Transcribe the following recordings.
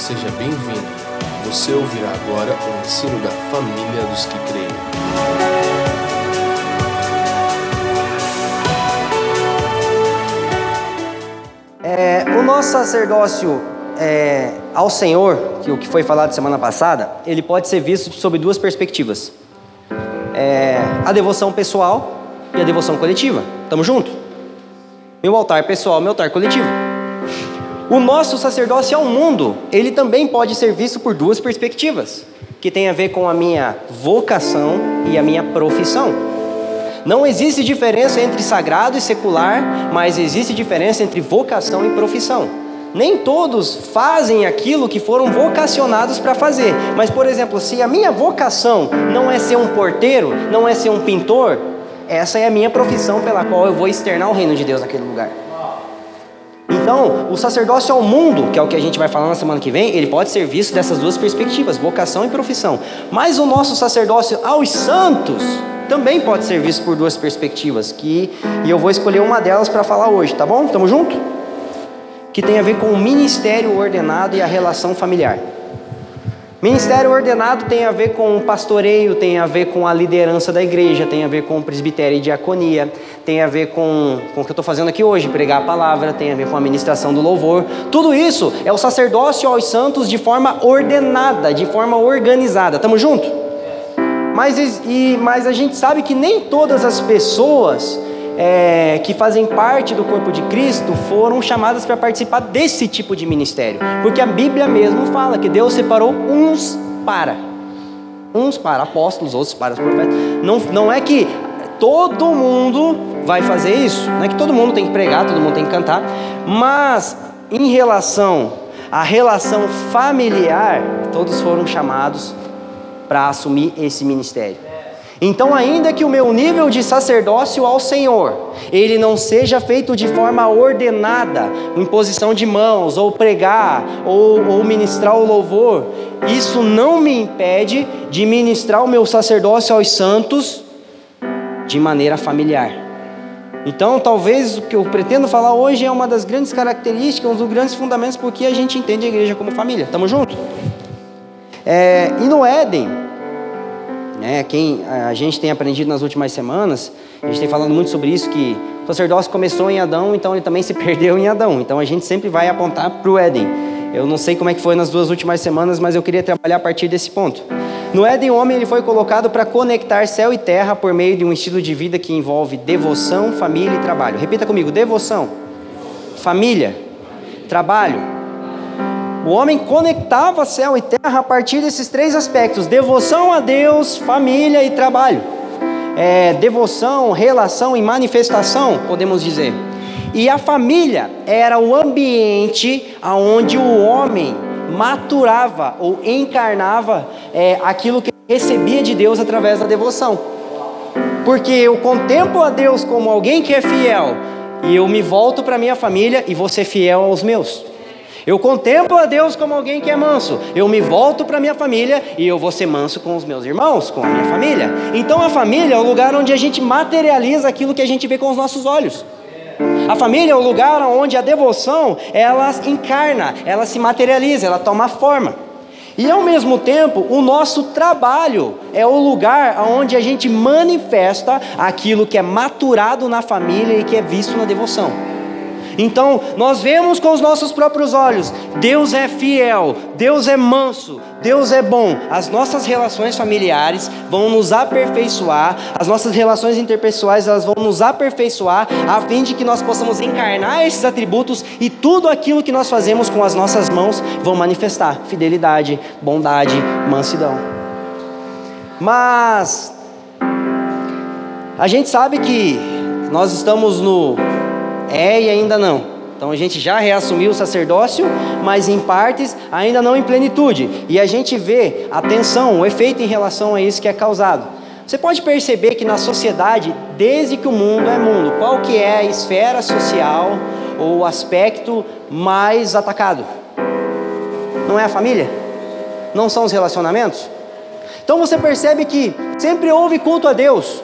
Seja bem-vindo. Você ouvirá agora o ensino da família dos que creem. É, o nosso sacerdócio é, ao Senhor, que o que foi falado semana passada, ele pode ser visto sob duas perspectivas: É, a devoção pessoal e a devoção coletiva. Tamo junto? Meu altar pessoal, meu altar coletivo. O nosso sacerdócio ao mundo, ele também pode ser visto por duas perspectivas, que tem a ver com a minha vocação e a minha profissão. Não existe diferença entre sagrado e secular, mas existe diferença entre vocação e profissão. Nem todos fazem aquilo que foram vocacionados para fazer. Mas, por exemplo, se a minha vocação não é ser um porteiro, não é ser um pintor, essa é a minha profissão pela qual eu vou externar o reino de Deus naquele lugar. Então, o sacerdócio ao mundo, que é o que a gente vai falar na semana que vem, ele pode ser visto dessas duas perspectivas, vocação e profissão. Mas o nosso sacerdócio aos santos também pode ser visto por duas perspectivas, que e eu vou escolher uma delas para falar hoje, tá bom? Tamo junto? Que tem a ver com o ministério ordenado e a relação familiar. Ministério ordenado tem a ver com o pastoreio, tem a ver com a liderança da igreja, tem a ver com o presbitério e diaconia, tem a ver com, com o que eu estou fazendo aqui hoje, pregar a palavra, tem a ver com a ministração do louvor. Tudo isso é o sacerdócio aos santos de forma ordenada, de forma organizada. Estamos junto? Mas, e, mas a gente sabe que nem todas as pessoas é, que fazem parte do corpo de Cristo foram chamadas para participar desse tipo de ministério. Porque a Bíblia mesmo fala que Deus separou uns para. Uns para apóstolos, outros para os profetas. Não, não é que todo mundo vai fazer isso. Não é que todo mundo tem que pregar, todo mundo tem que cantar. Mas em relação à relação familiar, todos foram chamados para assumir esse ministério. Então, ainda que o meu nível de sacerdócio ao Senhor, ele não seja feito de forma ordenada, em posição de mãos, ou pregar, ou, ou ministrar o louvor, isso não me impede de ministrar o meu sacerdócio aos santos de maneira familiar. Então, talvez o que eu pretendo falar hoje é uma das grandes características, um dos grandes fundamentos porque a gente entende a igreja como família. Tamo junto? É, e no Éden, né, quem a gente tem aprendido nas últimas semanas, a gente tem falando muito sobre isso que o sacerdócio começou em Adão, então ele também se perdeu em Adão. Então a gente sempre vai apontar para o Éden. Eu não sei como é que foi nas duas últimas semanas, mas eu queria trabalhar a partir desse ponto. No Éden, o homem ele foi colocado para conectar céu e terra por meio de um estilo de vida que envolve devoção, família e trabalho. Repita comigo: devoção, família, trabalho. O homem conectava céu e terra a partir desses três aspectos: devoção a Deus, família e trabalho. É, devoção, relação e manifestação, podemos dizer. E a família era o ambiente onde o homem maturava ou encarnava é, aquilo que recebia de Deus através da devoção. Porque eu contemplo a Deus como alguém que é fiel e eu me volto para minha família e vou ser fiel aos meus. Eu contemplo a Deus como alguém que é manso. Eu me volto para minha família e eu vou ser manso com os meus irmãos, com a minha família. Então a família é o lugar onde a gente materializa aquilo que a gente vê com os nossos olhos. A família é o lugar onde a devoção ela encarna, ela se materializa, ela toma forma. E ao mesmo tempo, o nosso trabalho é o lugar onde a gente manifesta aquilo que é maturado na família e que é visto na devoção. Então, nós vemos com os nossos próprios olhos: Deus é fiel, Deus é manso, Deus é bom. As nossas relações familiares vão nos aperfeiçoar, as nossas relações interpessoais elas vão nos aperfeiçoar, a fim de que nós possamos encarnar esses atributos e tudo aquilo que nós fazemos com as nossas mãos vão manifestar fidelidade, bondade, mansidão. Mas a gente sabe que nós estamos no é e ainda não. Então a gente já reassumiu o sacerdócio, mas em partes ainda não em plenitude. E a gente vê a tensão, o efeito em relação a isso que é causado. Você pode perceber que na sociedade, desde que o mundo é mundo, qual que é a esfera social ou o aspecto mais atacado? Não é a família? Não são os relacionamentos? Então você percebe que sempre houve culto a Deus,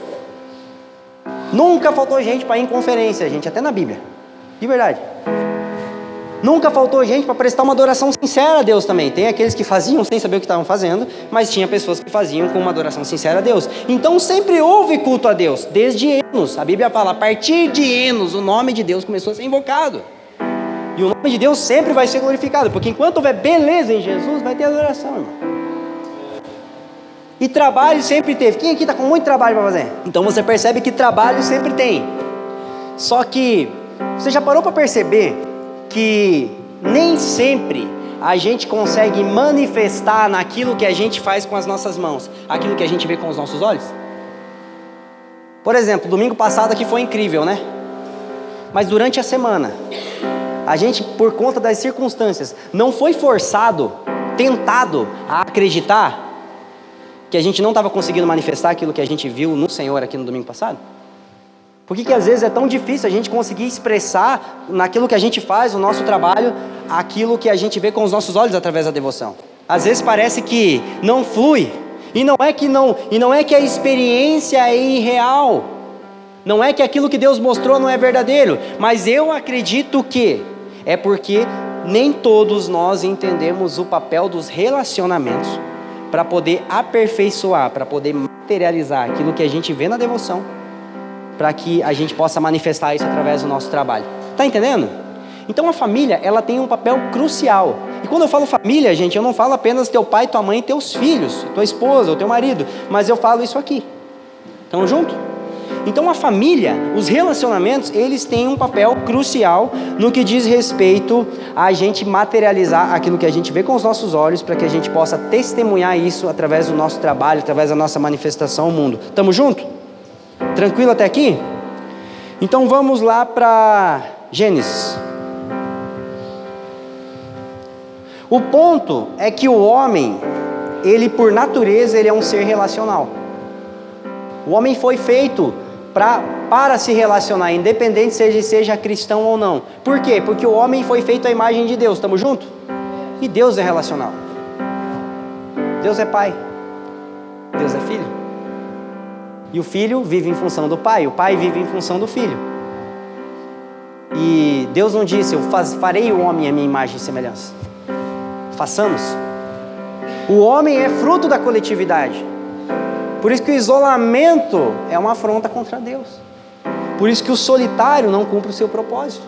Nunca faltou gente para ir em conferência, gente, até na Bíblia. De verdade. Nunca faltou gente para prestar uma adoração sincera a Deus também. Tem aqueles que faziam sem saber o que estavam fazendo, mas tinha pessoas que faziam com uma adoração sincera a Deus. Então sempre houve culto a Deus, desde Enos. A Bíblia fala, a partir de Enos, o nome de Deus começou a ser invocado. E o nome de Deus sempre vai ser glorificado, porque enquanto houver beleza em Jesus, vai ter adoração, irmão. E trabalho sempre teve. Quem aqui está com muito trabalho para fazer? Então você percebe que trabalho sempre tem. Só que você já parou para perceber que nem sempre a gente consegue manifestar naquilo que a gente faz com as nossas mãos, aquilo que a gente vê com os nossos olhos? Por exemplo, domingo passado aqui foi incrível, né? Mas durante a semana, a gente, por conta das circunstâncias, não foi forçado, tentado a acreditar que a gente não estava conseguindo manifestar aquilo que a gente viu no Senhor aqui no domingo passado? Por que, que às vezes é tão difícil a gente conseguir expressar naquilo que a gente faz, o nosso trabalho, aquilo que a gente vê com os nossos olhos através da devoção? Às vezes parece que não flui, e não é que não, e não é que a experiência é irreal. Não é que aquilo que Deus mostrou não é verdadeiro, mas eu acredito que é porque nem todos nós entendemos o papel dos relacionamentos para poder aperfeiçoar, para poder materializar aquilo que a gente vê na devoção, para que a gente possa manifestar isso através do nosso trabalho. Tá entendendo? Então a família, ela tem um papel crucial. E quando eu falo família, gente, eu não falo apenas teu pai, tua mãe, teus filhos, tua esposa, o teu marido, mas eu falo isso aqui. Estamos juntos? Então a família, os relacionamentos, eles têm um papel crucial no que diz respeito a gente materializar aquilo que a gente vê com os nossos olhos para que a gente possa testemunhar isso através do nosso trabalho, através da nossa manifestação ao mundo. Tamo junto? Tranquilo até aqui? Então vamos lá para Gênesis. O ponto é que o homem, ele por natureza, ele é um ser relacional. O homem foi feito pra, para se relacionar, independente se ele seja cristão ou não. Por quê? Porque o homem foi feito à imagem de Deus, estamos juntos? E Deus é relacional. Deus é pai. Deus é filho. E o filho vive em função do pai, o pai vive em função do filho. E Deus não disse: Eu faz, farei o homem à minha imagem e semelhança. Façamos. O homem é fruto da coletividade. Por isso que o isolamento é uma afronta contra Deus. Por isso que o solitário não cumpre o seu propósito.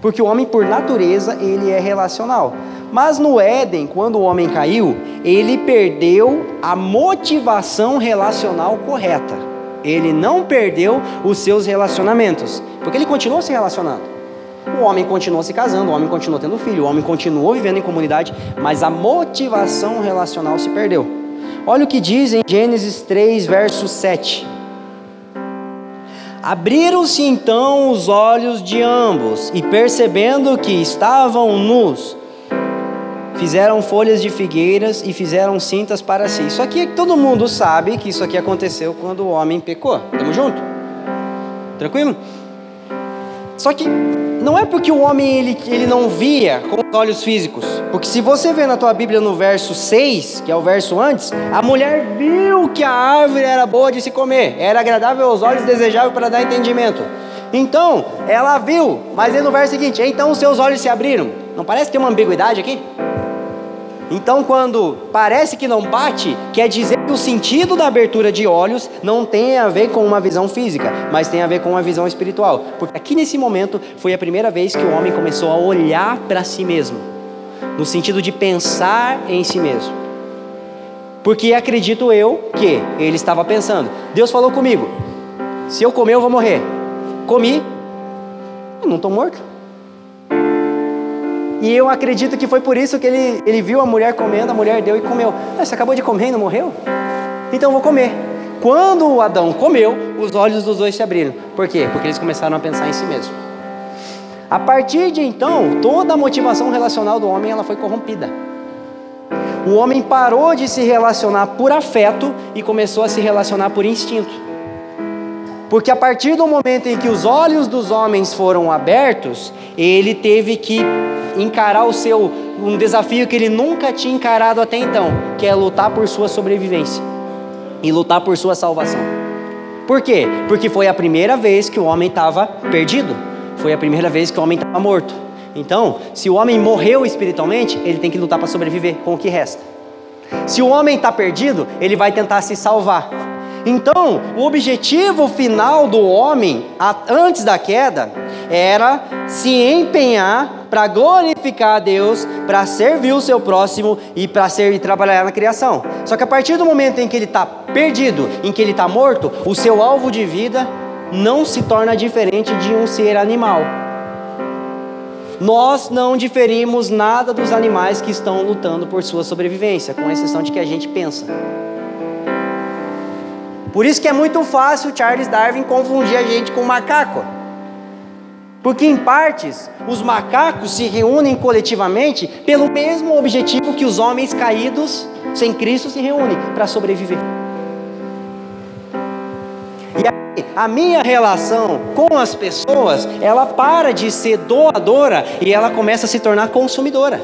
Porque o homem, por natureza, ele é relacional. Mas no Éden, quando o homem caiu, ele perdeu a motivação relacional correta. Ele não perdeu os seus relacionamentos, porque ele continuou se relacionando. O homem continuou se casando, o homem continuou tendo filho, o homem continuou vivendo em comunidade, mas a motivação relacional se perdeu. Olha o que diz em Gênesis 3, verso 7. Abriram-se então os olhos de ambos, e percebendo que estavam nus, fizeram folhas de figueiras e fizeram cintas para si. Isso aqui todo mundo sabe que isso aqui aconteceu quando o homem pecou. Tamo junto? Tranquilo? Só que não é porque o homem ele, ele não via com os olhos físicos. Porque se você vê na tua Bíblia no verso 6, que é o verso antes, a mulher viu que a árvore era boa de se comer, era agradável aos olhos, desejável para dar entendimento. Então, ela viu, mas aí no verso seguinte, então seus olhos se abriram. Não parece que tem uma ambiguidade aqui? Então, quando parece que não bate, quer dizer que o sentido da abertura de olhos não tem a ver com uma visão física, mas tem a ver com uma visão espiritual. Porque aqui nesse momento foi a primeira vez que o homem começou a olhar para si mesmo, no sentido de pensar em si mesmo. Porque acredito eu que ele estava pensando: Deus falou comigo, se eu comer eu vou morrer. Comi, eu não estou morto. E eu acredito que foi por isso que ele, ele viu a mulher comendo, a mulher deu e comeu. Ah, você acabou de comer e não morreu? Então vou comer. Quando Adão comeu, os olhos dos dois se abriram. Por quê? Porque eles começaram a pensar em si mesmo. A partir de então, toda a motivação relacional do homem ela foi corrompida. O homem parou de se relacionar por afeto e começou a se relacionar por instinto. Porque a partir do momento em que os olhos dos homens foram abertos, ele teve que encarar o seu um desafio que ele nunca tinha encarado até então, que é lutar por sua sobrevivência e lutar por sua salvação. Por quê? Porque foi a primeira vez que o homem estava perdido. Foi a primeira vez que o homem estava morto. Então, se o homem morreu espiritualmente, ele tem que lutar para sobreviver com o que resta. Se o homem está perdido, ele vai tentar se salvar. Então, o objetivo final do homem, antes da queda, era se empenhar para glorificar a Deus, para servir o seu próximo e para ser e trabalhar na criação. Só que a partir do momento em que ele está perdido, em que ele está morto, o seu alvo de vida não se torna diferente de um ser animal. Nós não diferimos nada dos animais que estão lutando por sua sobrevivência, com exceção de que a gente pensa. Por isso que é muito fácil Charles Darwin confundir a gente com macaco. Porque em partes, os macacos se reúnem coletivamente pelo mesmo objetivo que os homens caídos sem Cristo se reúnem para sobreviver. E aí, a minha relação com as pessoas, ela para de ser doadora e ela começa a se tornar consumidora.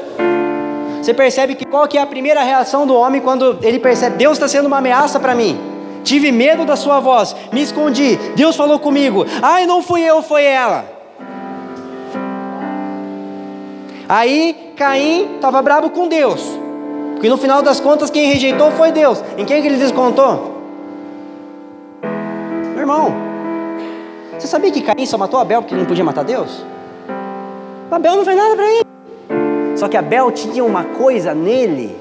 Você percebe que qual que é a primeira reação do homem quando ele percebe Deus está sendo uma ameaça para mim? Tive medo da sua voz, me escondi. Deus falou comigo. Ai, não fui eu, foi ela. Aí Caim estava bravo com Deus. Porque no final das contas quem rejeitou foi Deus. Em quem que ele descontou? Meu irmão, você sabia que Caim só matou Abel porque ele não podia matar Deus? Abel não fez nada para ele. Só que Abel tinha uma coisa nele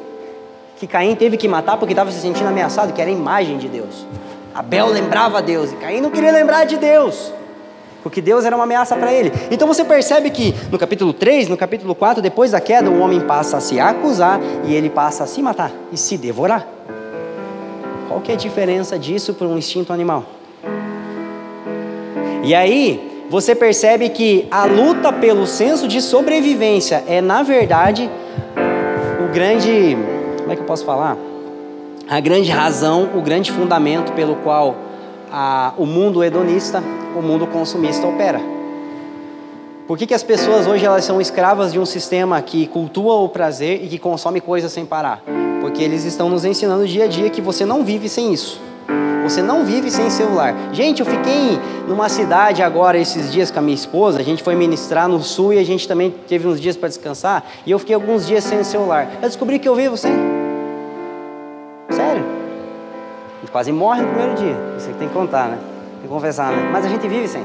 que Caim teve que matar porque estava se sentindo ameaçado, que era a imagem de Deus. Abel lembrava Deus e Caim não queria lembrar de Deus, porque Deus era uma ameaça para ele. Então você percebe que no capítulo 3, no capítulo 4, depois da queda, o homem passa a se acusar e ele passa a se matar e se devorar. Qual que é a diferença disso para um instinto animal? E aí, você percebe que a luta pelo senso de sobrevivência é, na verdade, o grande como é que eu posso falar? A grande razão, o grande fundamento pelo qual a, o mundo hedonista, o mundo consumista opera. Por que, que as pessoas hoje elas são escravas de um sistema que cultua o prazer e que consome coisas sem parar? Porque eles estão nos ensinando dia a dia que você não vive sem isso. Você não vive sem celular. Gente, eu fiquei numa cidade agora esses dias com a minha esposa. A gente foi ministrar no sul e a gente também teve uns dias para descansar. E eu fiquei alguns dias sem celular. Eu descobri que eu vivo sem. Quase morre no primeiro dia. Isso tem que contar, né? Tem que confessar, né? Mas a gente vive sem.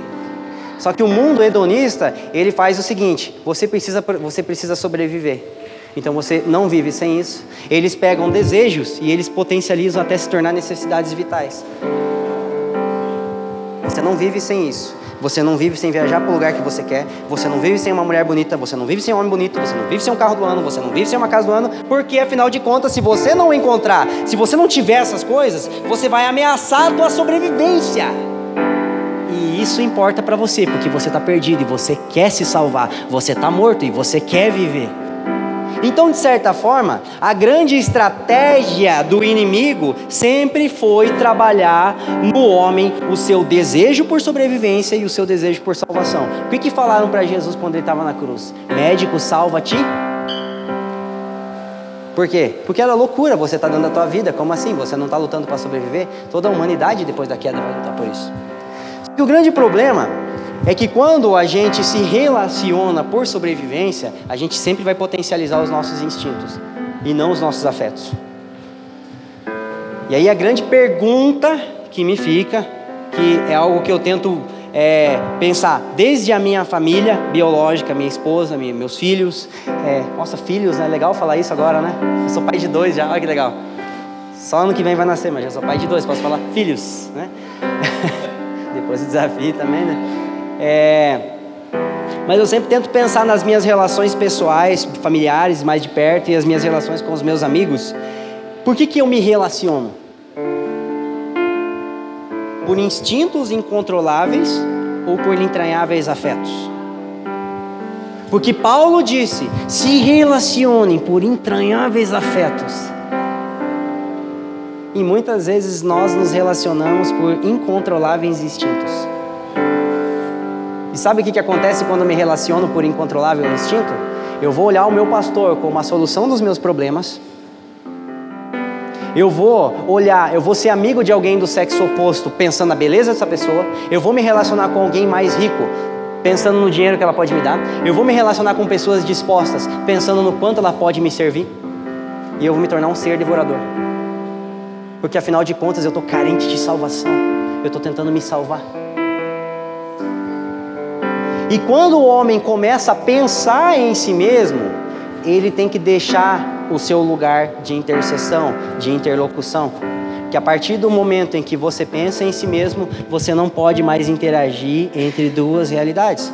Só que o mundo hedonista, ele faz o seguinte: você precisa, você precisa sobreviver. Então você não vive sem isso. Eles pegam desejos e eles potencializam até se tornar necessidades vitais. Não vive sem isso. Você não vive sem viajar para o lugar que você quer. Você não vive sem uma mulher bonita. Você não vive sem um homem bonito. Você não vive sem um carro do ano. Você não vive sem uma casa do ano. Porque afinal de contas, se você não encontrar, se você não tiver essas coisas, você vai ameaçar a tua sobrevivência. E isso importa para você, porque você está perdido e você quer se salvar. Você está morto e você quer viver. Então, de certa forma, a grande estratégia do inimigo sempre foi trabalhar no homem o seu desejo por sobrevivência e o seu desejo por salvação. O que, que falaram para Jesus quando ele estava na cruz? Médico, salva-te. Por quê? Porque era loucura você estar tá dando a tua vida. Como assim? Você não está lutando para sobreviver? Toda a humanidade depois da queda vai lutar por isso. E o grande problema é que quando a gente se relaciona por sobrevivência, a gente sempre vai potencializar os nossos instintos e não os nossos afetos. E aí a grande pergunta que me fica, que é algo que eu tento é, pensar desde a minha família biológica, minha esposa, meus filhos. É, nossa, filhos, né? Legal falar isso agora, né? Eu sou pai de dois já, olha que legal. Só ano que vem vai nascer, mas já sou pai de dois, posso falar filhos, né? Depois o desafio também, né? É, mas eu sempre tento pensar nas minhas relações pessoais, familiares, mais de perto, e as minhas relações com os meus amigos. Por que, que eu me relaciono? Por instintos incontroláveis ou por entranháveis afetos? Porque Paulo disse: se relacionem por entranháveis afetos. E muitas vezes nós nos relacionamos por incontroláveis instintos. E sabe o que, que acontece quando eu me relaciono por incontrolável instinto? Eu vou olhar o meu pastor como a solução dos meus problemas. Eu vou olhar, eu vou ser amigo de alguém do sexo oposto, pensando na beleza dessa pessoa. Eu vou me relacionar com alguém mais rico, pensando no dinheiro que ela pode me dar. Eu vou me relacionar com pessoas dispostas, pensando no quanto ela pode me servir. E eu vou me tornar um ser devorador. Porque afinal de contas eu estou carente de salvação. Eu estou tentando me salvar. E quando o homem começa a pensar em si mesmo, ele tem que deixar o seu lugar de intercessão, de interlocução. Que a partir do momento em que você pensa em si mesmo, você não pode mais interagir entre duas realidades.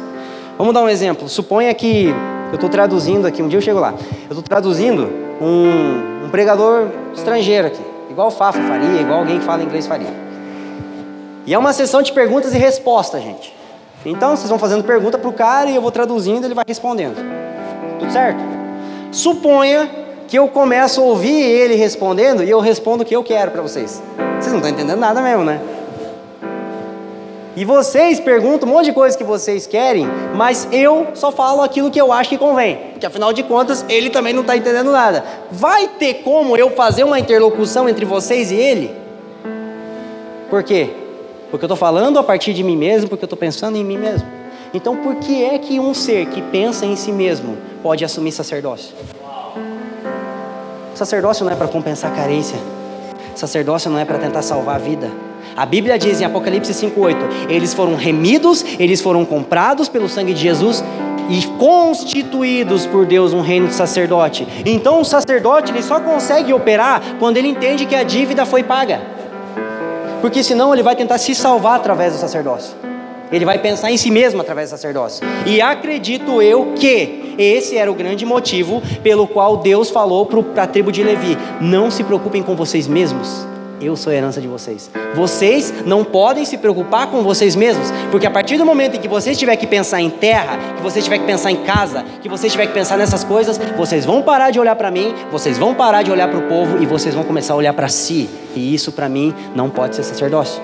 Vamos dar um exemplo. Suponha que eu estou traduzindo aqui, um dia eu chego lá, eu estou traduzindo um, um pregador estrangeiro aqui, igual o Fafa faria, igual alguém que fala inglês faria. E é uma sessão de perguntas e respostas, gente. Então vocês vão fazendo pergunta para o cara e eu vou traduzindo ele vai respondendo. Tudo certo? Suponha que eu começo a ouvir ele respondendo e eu respondo o que eu quero para vocês. Vocês não estão entendendo nada mesmo, né? E vocês perguntam um monte de coisa que vocês querem, mas eu só falo aquilo que eu acho que convém. Porque afinal de contas, ele também não está entendendo nada. Vai ter como eu fazer uma interlocução entre vocês e ele? Por quê? Porque eu estou falando a partir de mim mesmo, porque eu estou pensando em mim mesmo. Então, por que é que um ser que pensa em si mesmo pode assumir sacerdócio? Sacerdócio não é para compensar carência. Sacerdócio não é para tentar salvar a vida. A Bíblia diz em Apocalipse 5:8, eles foram remidos, eles foram comprados pelo sangue de Jesus e constituídos por Deus um reino de sacerdote. Então o sacerdote ele só consegue operar quando ele entende que a dívida foi paga porque senão ele vai tentar se salvar através do sacerdócio. Ele vai pensar em si mesmo através do sacerdócio. E acredito eu que esse era o grande motivo pelo qual Deus falou para a tribo de Levi: não se preocupem com vocês mesmos eu sou a herança de vocês. Vocês não podem se preocupar com vocês mesmos, porque a partir do momento em que vocês tiver que pensar em terra, que vocês tiver que pensar em casa, que vocês tiver que pensar nessas coisas, vocês vão parar de olhar para mim, vocês vão parar de olhar para o povo e vocês vão começar a olhar para si. E isso para mim não pode ser sacerdócio.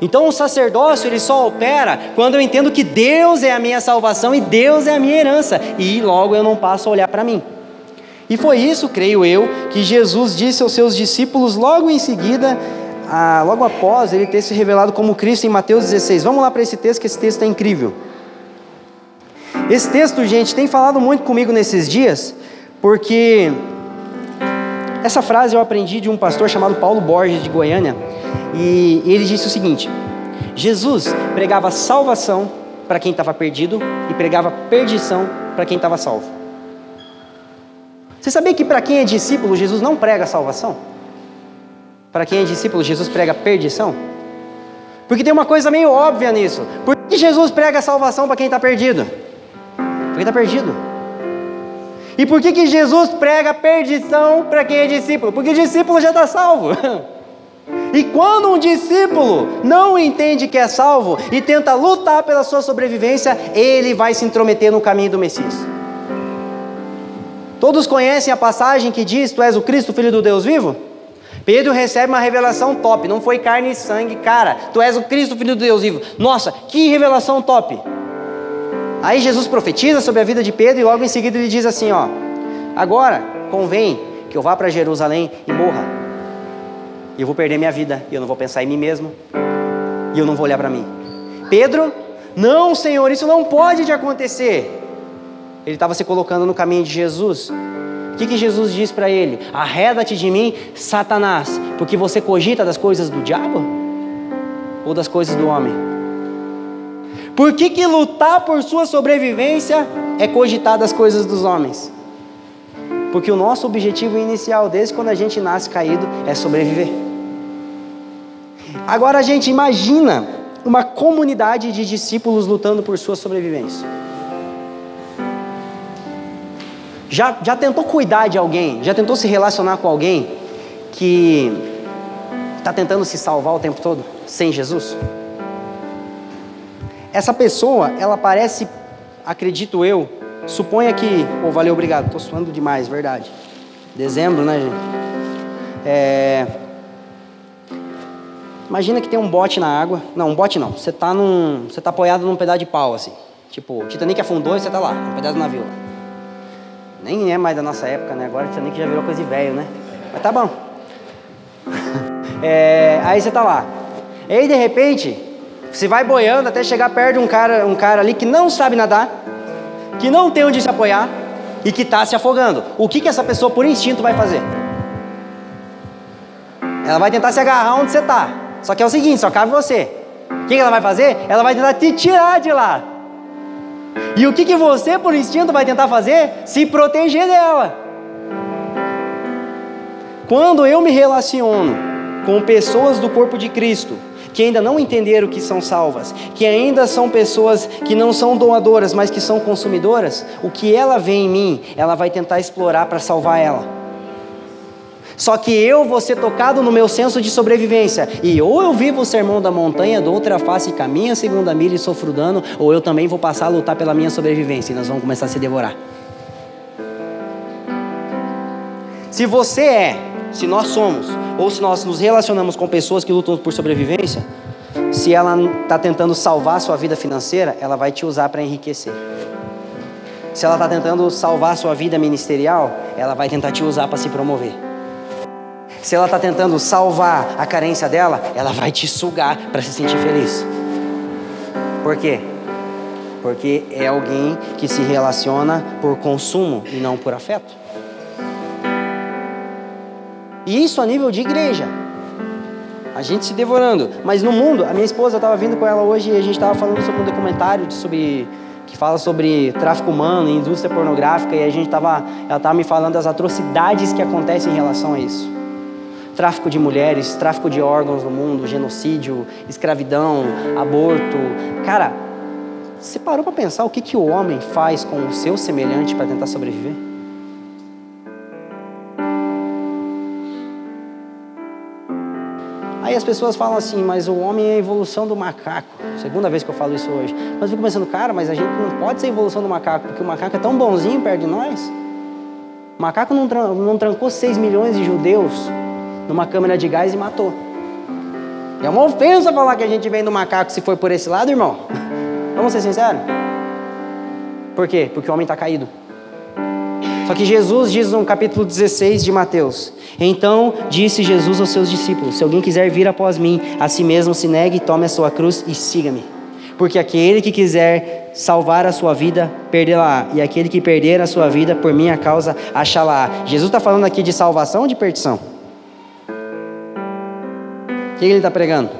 Então o sacerdócio ele só opera quando eu entendo que Deus é a minha salvação e Deus é a minha herança, e logo eu não passo a olhar para mim. E foi isso, creio eu, que Jesus disse aos seus discípulos logo em seguida, ah, logo após ele ter se revelado como Cristo em Mateus 16. Vamos lá para esse texto, que esse texto é incrível. Esse texto, gente, tem falado muito comigo nesses dias, porque essa frase eu aprendi de um pastor chamado Paulo Borges de Goiânia, e ele disse o seguinte: Jesus pregava salvação para quem estava perdido e pregava perdição para quem estava salvo. Você sabia que para quem é discípulo, Jesus não prega salvação? Para quem é discípulo, Jesus prega perdição? Porque tem uma coisa meio óbvia nisso. Por que Jesus prega salvação para quem está perdido? Porque está perdido. E por que, que Jesus prega perdição para quem é discípulo? Porque discípulo já está salvo. E quando um discípulo não entende que é salvo e tenta lutar pela sua sobrevivência, ele vai se intrometer no caminho do Messias. Todos conhecem a passagem que diz: Tu és o Cristo, filho do Deus vivo? Pedro recebe uma revelação top, não foi carne e sangue, cara, tu és o Cristo, filho do Deus vivo. Nossa, que revelação top! Aí Jesus profetiza sobre a vida de Pedro e logo em seguida ele diz assim: Ó, agora convém que eu vá para Jerusalém e morra. E eu vou perder minha vida, e eu não vou pensar em mim mesmo, e eu não vou olhar para mim. Pedro, não, Senhor, isso não pode de acontecer. Ele estava se colocando no caminho de Jesus. O que, que Jesus diz para ele? Arreda-te de mim, Satanás, porque você cogita das coisas do diabo ou das coisas do homem? Por que, que lutar por sua sobrevivência é cogitar das coisas dos homens? Porque o nosso objetivo inicial, desde quando a gente nasce caído, é sobreviver. Agora a gente imagina uma comunidade de discípulos lutando por sua sobrevivência. Já, já tentou cuidar de alguém? Já tentou se relacionar com alguém que está tentando se salvar o tempo todo sem Jesus? Essa pessoa, ela parece, acredito eu, suponha que. Oh, valeu, obrigado, estou suando demais, verdade. Dezembro, né, gente? É, imagina que tem um bote na água. Não, um bote não. Você está num, você tá apoiado num pedaço de pau assim. Tipo, Titanic afundou e você está lá, um pedaço do navio. Nem é mais da nossa época, né? Agora Titanic já virou coisa de velho, né? Mas tá bom. é, aí você tá lá. E aí de repente, Você vai boiando até chegar perto de um cara, um cara ali que não sabe nadar, que não tem onde se apoiar e que está se afogando. O que, que essa pessoa, por instinto, vai fazer? Ela vai tentar se agarrar onde você está. Só que é o seguinte, só cabe você. O que, que ela vai fazer? Ela vai tentar te tirar de lá. E o que, que você, por instinto, vai tentar fazer? Se proteger dela. Quando eu me relaciono com pessoas do corpo de Cristo, que ainda não entenderam que são salvas, que ainda são pessoas que não são doadoras, mas que são consumidoras, o que ela vê em mim, ela vai tentar explorar para salvar ela. Só que eu vou ser tocado no meu senso de sobrevivência. E ou eu vivo o sermão da montanha, do outra face, caminha a segunda milha e sofro dano, ou eu também vou passar a lutar pela minha sobrevivência e nós vamos começar a se devorar. Se você é, se nós somos, ou se nós nos relacionamos com pessoas que lutam por sobrevivência, se ela está tentando salvar sua vida financeira, ela vai te usar para enriquecer. Se ela está tentando salvar sua vida ministerial, ela vai tentar te usar para se promover. Se ela está tentando salvar a carência dela, ela vai te sugar para se sentir feliz. Por quê? Porque é alguém que se relaciona por consumo e não por afeto. E isso a nível de igreja. A gente se devorando. Mas no mundo, a minha esposa estava vindo com ela hoje e a gente estava falando sobre um documentário sobre que fala sobre tráfico humano, indústria pornográfica e a gente estava, ela estava me falando das atrocidades que acontecem em relação a isso tráfico de mulheres, tráfico de órgãos no mundo, genocídio, escravidão, aborto. Cara, você parou para pensar o que, que o homem faz com o seu semelhante para tentar sobreviver? Aí as pessoas falam assim, mas o homem é a evolução do macaco. Segunda vez que eu falo isso hoje. Mas eu fico pensando, cara, mas a gente não pode ser a evolução do macaco, porque o macaco é tão bonzinho perto de nós. O macaco não, não trancou 6 milhões de judeus numa câmera de gás e matou. É uma ofensa falar que a gente vem do macaco se for por esse lado, irmão. Vamos ser sinceros? Por quê? Porque o homem está caído. Só que Jesus diz no capítulo 16 de Mateus: Então disse Jesus aos seus discípulos: Se alguém quiser vir após mim, a si mesmo se negue, tome a sua cruz e siga-me. Porque aquele que quiser salvar a sua vida, perdê-la. E aquele que perder a sua vida por minha causa, achá-la. Jesus está falando aqui de salvação ou de perdição? Que ele está pregando?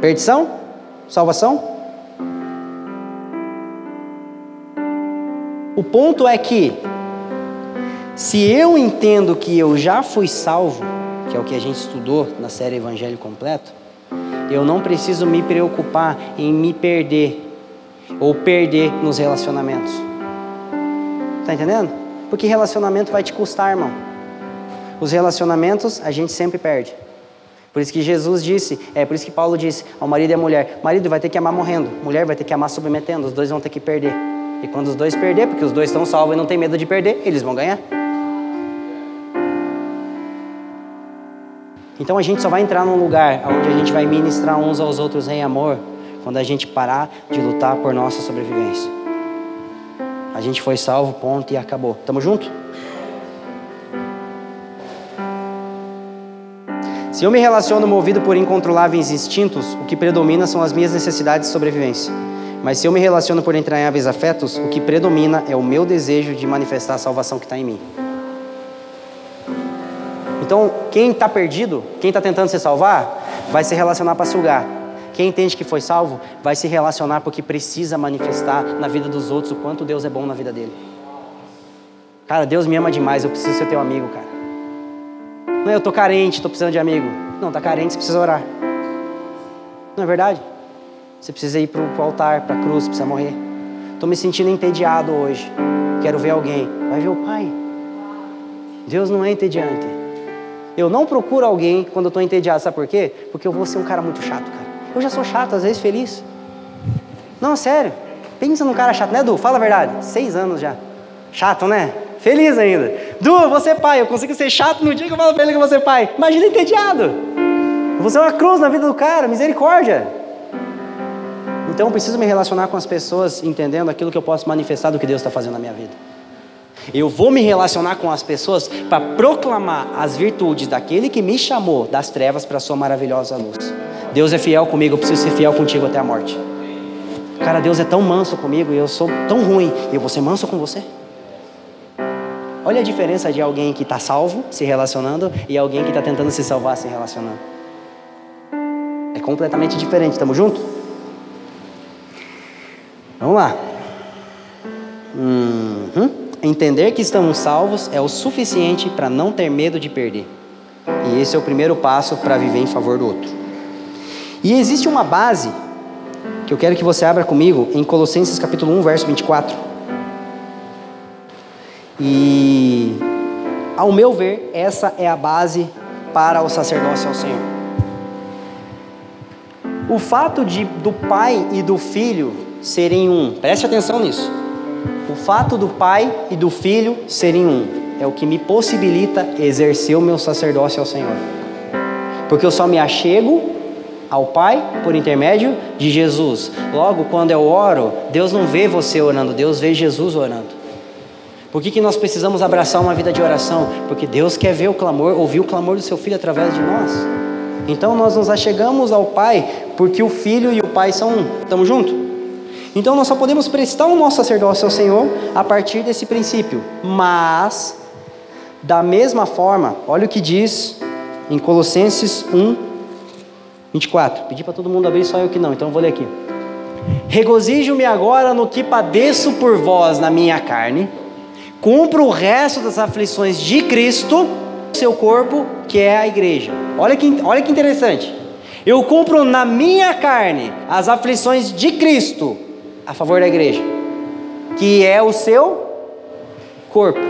Perdição? Salvação? O ponto é que, se eu entendo que eu já fui salvo, que é o que a gente estudou na série Evangelho Completo, eu não preciso me preocupar em me perder ou perder nos relacionamentos. Está entendendo? Porque relacionamento vai te custar, irmão. Os relacionamentos a gente sempre perde. Por isso que Jesus disse, é por isso que Paulo disse ao marido e à mulher: marido vai ter que amar morrendo, mulher vai ter que amar submetendo, os dois vão ter que perder. E quando os dois perder, porque os dois estão salvos e não tem medo de perder, eles vão ganhar. Então a gente só vai entrar num lugar onde a gente vai ministrar uns aos outros em amor quando a gente parar de lutar por nossa sobrevivência. A gente foi salvo, ponto e acabou. Tamo junto? Se eu me relaciono movido por incontroláveis instintos, o que predomina são as minhas necessidades de sobrevivência. Mas se eu me relaciono por entranháveis afetos, o que predomina é o meu desejo de manifestar a salvação que está em mim. Então, quem está perdido, quem está tentando se salvar, vai se relacionar para sugar. Quem entende que foi salvo, vai se relacionar porque precisa manifestar na vida dos outros o quanto Deus é bom na vida dele. Cara, Deus me ama demais, eu preciso ser teu amigo, cara. Não, eu estou carente, estou precisando de amigo. Não, está carente, você precisa orar. Não é verdade? Você precisa ir para o altar, para a cruz, precisa morrer. Estou me sentindo entediado hoje. Quero ver alguém. Vai ver o Pai. Deus não é entediante. Eu não procuro alguém quando eu estou entediado. Sabe por quê? Porque eu vou ser um cara muito chato, cara. Eu já sou chato, às vezes feliz. Não, sério. Pensa num cara chato, né, Edu? Fala a verdade. Seis anos já. Chato, né? Feliz ainda. Du, você pai, eu consigo ser chato no dia que eu falo pra ele que ser pai. Imagina entediado. Você é uma cruz na vida do cara, misericórdia. Então eu preciso me relacionar com as pessoas entendendo aquilo que eu posso manifestar do que Deus está fazendo na minha vida. Eu vou me relacionar com as pessoas para proclamar as virtudes daquele que me chamou das trevas para a sua maravilhosa luz. Deus é fiel comigo, eu preciso ser fiel contigo até a morte. Cara, Deus é tão manso comigo e eu sou tão ruim, eu vou ser manso com você? Olha a diferença de alguém que está salvo se relacionando e alguém que está tentando se salvar se relacionando. É completamente diferente, estamos juntos? Vamos lá. Uhum. Entender que estamos salvos é o suficiente para não ter medo de perder. E esse é o primeiro passo para viver em favor do outro. E existe uma base que eu quero que você abra comigo em Colossenses capítulo 1, verso 24. E ao meu ver, essa é a base para o sacerdócio ao Senhor. O fato de do pai e do filho serem um, preste atenção nisso. O fato do pai e do filho serem um é o que me possibilita exercer o meu sacerdócio ao Senhor. Porque eu só me achego ao Pai por intermédio de Jesus. Logo, quando eu oro, Deus não vê você orando, Deus vê Jesus orando. Por que, que nós precisamos abraçar uma vida de oração? Porque Deus quer ver o clamor, ouvir o clamor do seu filho através de nós. Então nós nos achegamos ao Pai porque o Filho e o Pai são um. Estamos juntos? Então nós só podemos prestar o nosso sacerdócio ao Senhor a partir desse princípio. Mas, da mesma forma, olha o que diz em Colossenses 1, 24. Pedi para todo mundo abrir, só eu que não, então eu vou ler aqui. Regozijo-me agora no que padeço por vós na minha carne cumpra o resto das aflições de Cristo, seu corpo, que é a igreja. Olha que, olha que interessante. Eu cumpro na minha carne as aflições de Cristo a favor da igreja, que é o seu corpo.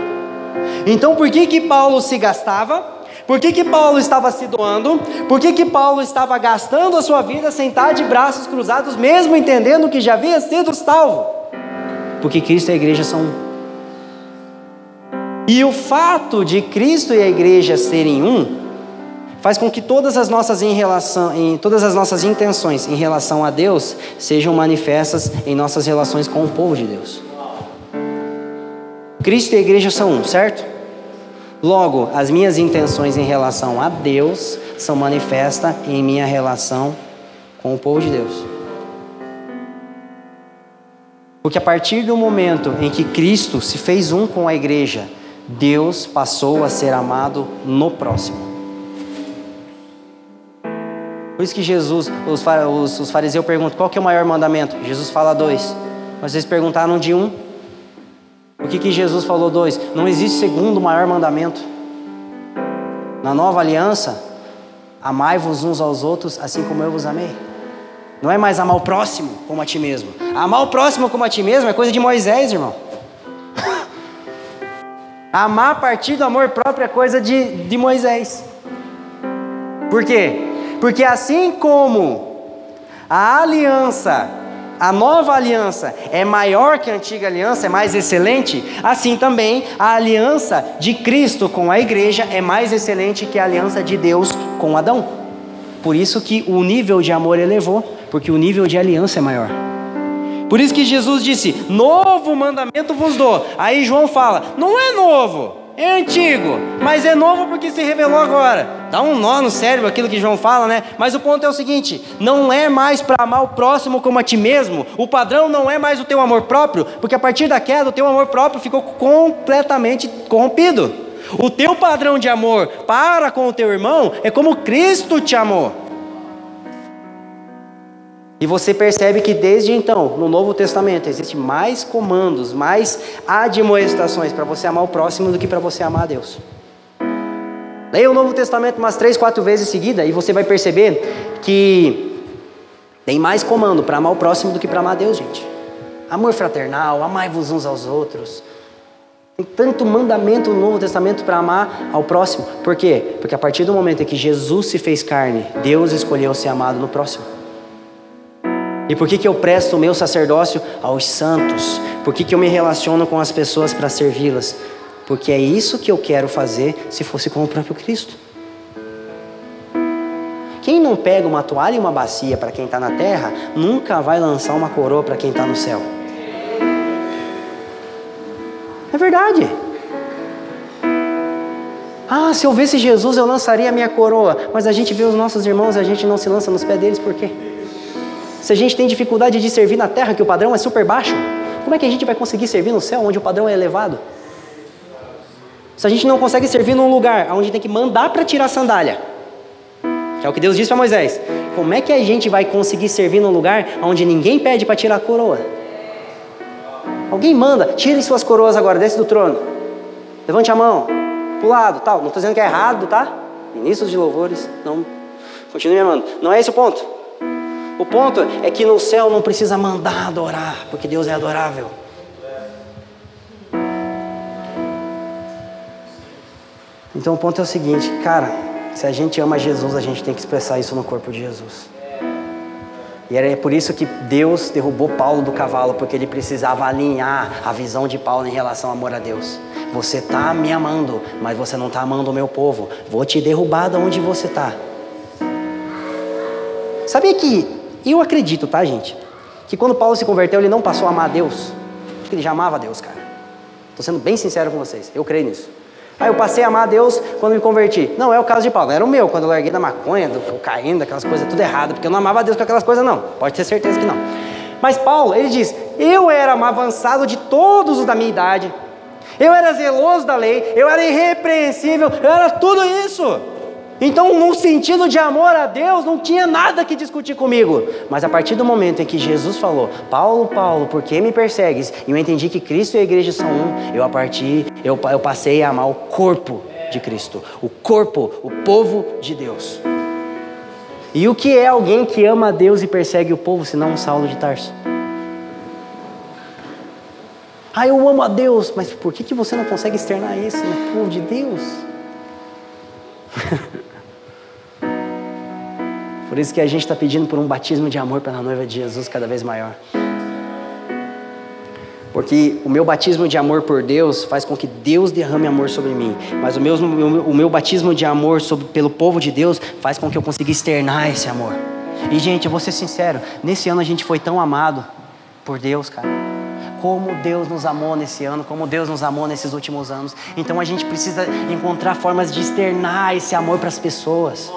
Então, por que que Paulo se gastava? Por que, que Paulo estava se doando? Por que, que Paulo estava gastando a sua vida sentado de braços cruzados, mesmo entendendo que já havia sido salvo? Porque Cristo e a igreja são. E o fato de Cristo e a igreja serem um faz com que todas as nossas em relação, em, todas as nossas intenções em relação a Deus sejam manifestas em nossas relações com o povo de Deus. Cristo e a igreja são um, certo? Logo, as minhas intenções em relação a Deus são manifestas em minha relação com o povo de Deus. Porque a partir do momento em que Cristo se fez um com a igreja, Deus passou a ser amado no próximo. Por isso que Jesus, os, os, fariseus perguntam qual é o maior mandamento? Jesus fala dois. Mas eles perguntaram de um. Por que, que Jesus falou dois? Não existe segundo maior mandamento. Na nova aliança, amai-vos uns aos outros assim como eu vos amei. Não é mais amar o próximo como a ti mesmo. Amar o próximo como a ti mesmo é coisa de Moisés, irmão. Amar a partir do amor próprio é coisa de, de Moisés. Por quê? Porque assim como a aliança, a nova aliança é maior que a antiga aliança, é mais excelente, assim também a aliança de Cristo com a igreja é mais excelente que a aliança de Deus com Adão. Por isso que o nível de amor elevou, porque o nível de aliança é maior. Por isso que Jesus disse: Novo mandamento vos dou. Aí João fala: Não é novo, é antigo, mas é novo porque se revelou agora. Dá um nó no cérebro aquilo que João fala, né? Mas o ponto é o seguinte: não é mais para amar o próximo como a ti mesmo. O padrão não é mais o teu amor próprio, porque a partir da queda o teu amor próprio ficou completamente corrompido. O teu padrão de amor para com o teu irmão é como Cristo te amou. E você percebe que desde então, no Novo Testamento, existe mais comandos, mais admoestações para você amar o próximo do que para você amar a Deus. Leia o Novo Testamento umas três, quatro vezes em seguida e você vai perceber que tem mais comando para amar o próximo do que para amar a Deus, gente. Amor fraternal, amai-vos uns aos outros. Tem tanto mandamento no Novo Testamento para amar ao próximo. Por quê? Porque a partir do momento em que Jesus se fez carne, Deus escolheu ser amado no próximo. E por que, que eu presto o meu sacerdócio aos santos? Por que, que eu me relaciono com as pessoas para servi-las? Porque é isso que eu quero fazer se fosse com o próprio Cristo. Quem não pega uma toalha e uma bacia para quem está na terra, nunca vai lançar uma coroa para quem está no céu. É verdade. Ah, se eu visse Jesus, eu lançaria a minha coroa. Mas a gente vê os nossos irmãos e a gente não se lança nos pés deles, por quê? Se a gente tem dificuldade de servir na terra, que o padrão é super baixo, como é que a gente vai conseguir servir no céu, onde o padrão é elevado? Se a gente não consegue servir num lugar onde tem que mandar para tirar a sandália, que é o que Deus disse para Moisés, como é que a gente vai conseguir servir num lugar onde ninguém pede para tirar a coroa? Alguém manda, tirem suas coroas agora, desce do trono. Levante a mão, pro lado, tal. Não estou dizendo que é errado, tá? Ministros de louvores, não. Continue amando. Não é esse o ponto. O ponto é que no céu não precisa mandar adorar, porque Deus é adorável. Então o ponto é o seguinte, cara, se a gente ama Jesus, a gente tem que expressar isso no corpo de Jesus. E era por isso que Deus derrubou Paulo do cavalo, porque ele precisava alinhar a visão de Paulo em relação ao amor a Deus. Você está me amando, mas você não está amando o meu povo. Vou te derrubar de onde você está. Sabia que, eu acredito, tá, gente? Que quando Paulo se converteu, ele não passou a amar a Deus. Porque ele já amava a Deus, cara. Estou sendo bem sincero com vocês. Eu creio nisso. Aí eu passei a amar a Deus quando me converti. Não é o caso de Paulo, era o meu, quando eu larguei da maconha, do cocaína, aquelas coisas tudo errado, porque eu não amava a Deus com aquelas coisas, não. Pode ter certeza que não. Mas Paulo, ele diz: Eu era avançado de todos os da minha idade, eu era zeloso da lei, eu era irrepreensível, eu era tudo isso. Então, no sentido de amor a Deus, não tinha nada que discutir comigo. Mas a partir do momento em que Jesus falou, Paulo, Paulo, por que me persegues? E eu entendi que Cristo e a igreja são um, eu a partir, eu, eu passei a amar o corpo de Cristo, o corpo, o povo de Deus. E o que é alguém que ama a Deus e persegue o povo, senão um Saulo de Tarso? Ah, eu amo a Deus, mas por que, que você não consegue externar isso no povo de Deus? Por isso que a gente está pedindo por um batismo de amor pela noiva de Jesus cada vez maior. Porque o meu batismo de amor por Deus faz com que Deus derrame amor sobre mim. Mas o meu, o meu batismo de amor sobre, pelo povo de Deus faz com que eu consiga externar esse amor. E, gente, eu vou ser sincero: nesse ano a gente foi tão amado por Deus, cara. Como Deus nos amou nesse ano, como Deus nos amou nesses últimos anos. Então a gente precisa encontrar formas de externar esse amor para as pessoas.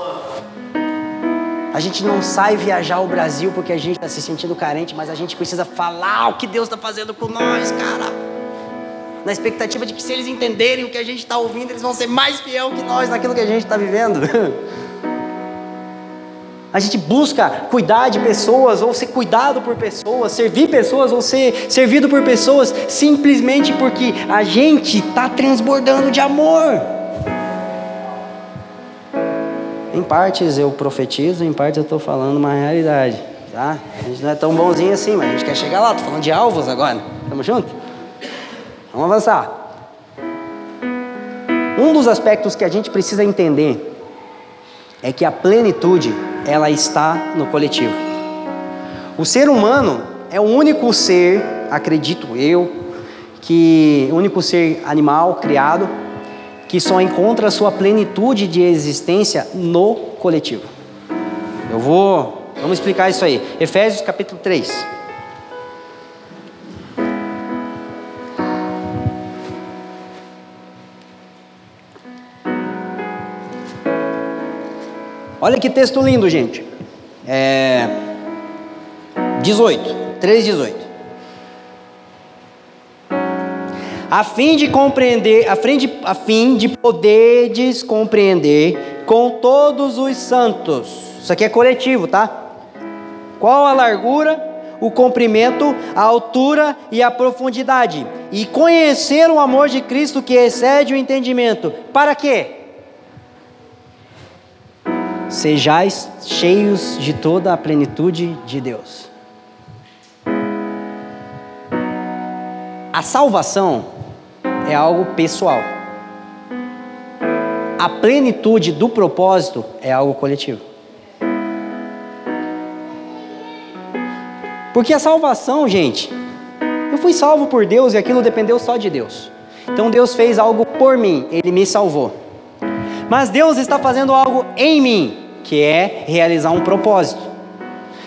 A gente não sai viajar o Brasil porque a gente está se sentindo carente, mas a gente precisa falar o que Deus está fazendo com nós, cara. Na expectativa de que se eles entenderem o que a gente está ouvindo, eles vão ser mais fiel que nós naquilo que a gente está vivendo. A gente busca cuidar de pessoas ou ser cuidado por pessoas, servir pessoas ou ser servido por pessoas, simplesmente porque a gente está transbordando de amor. Em partes eu profetizo, em partes eu estou falando uma realidade. Tá? A gente não é tão bonzinho assim, mas a gente quer chegar lá. Estou falando de alvos agora. Tamo junto? Vamos avançar. Um dos aspectos que a gente precisa entender é que a plenitude ela está no coletivo. O ser humano é o único ser, acredito eu, que único ser animal criado que só encontra sua plenitude de existência no coletivo. Eu vou, vamos explicar isso aí. Efésios capítulo 3. Olha que texto lindo, gente. É 18, 3, a fim de compreender, a fim de, a fim de poderdes compreender com todos os santos. Isso aqui é coletivo, tá? Qual a largura, o comprimento, a altura e a profundidade, e conhecer o amor de Cristo que excede o entendimento. Para quê? Sejais cheios de toda a plenitude de Deus. A salvação é algo pessoal. A plenitude do propósito é algo coletivo. Porque a salvação, gente, eu fui salvo por Deus e aquilo dependeu só de Deus. Então Deus fez algo por mim, Ele me salvou. Mas Deus está fazendo algo em mim, que é realizar um propósito.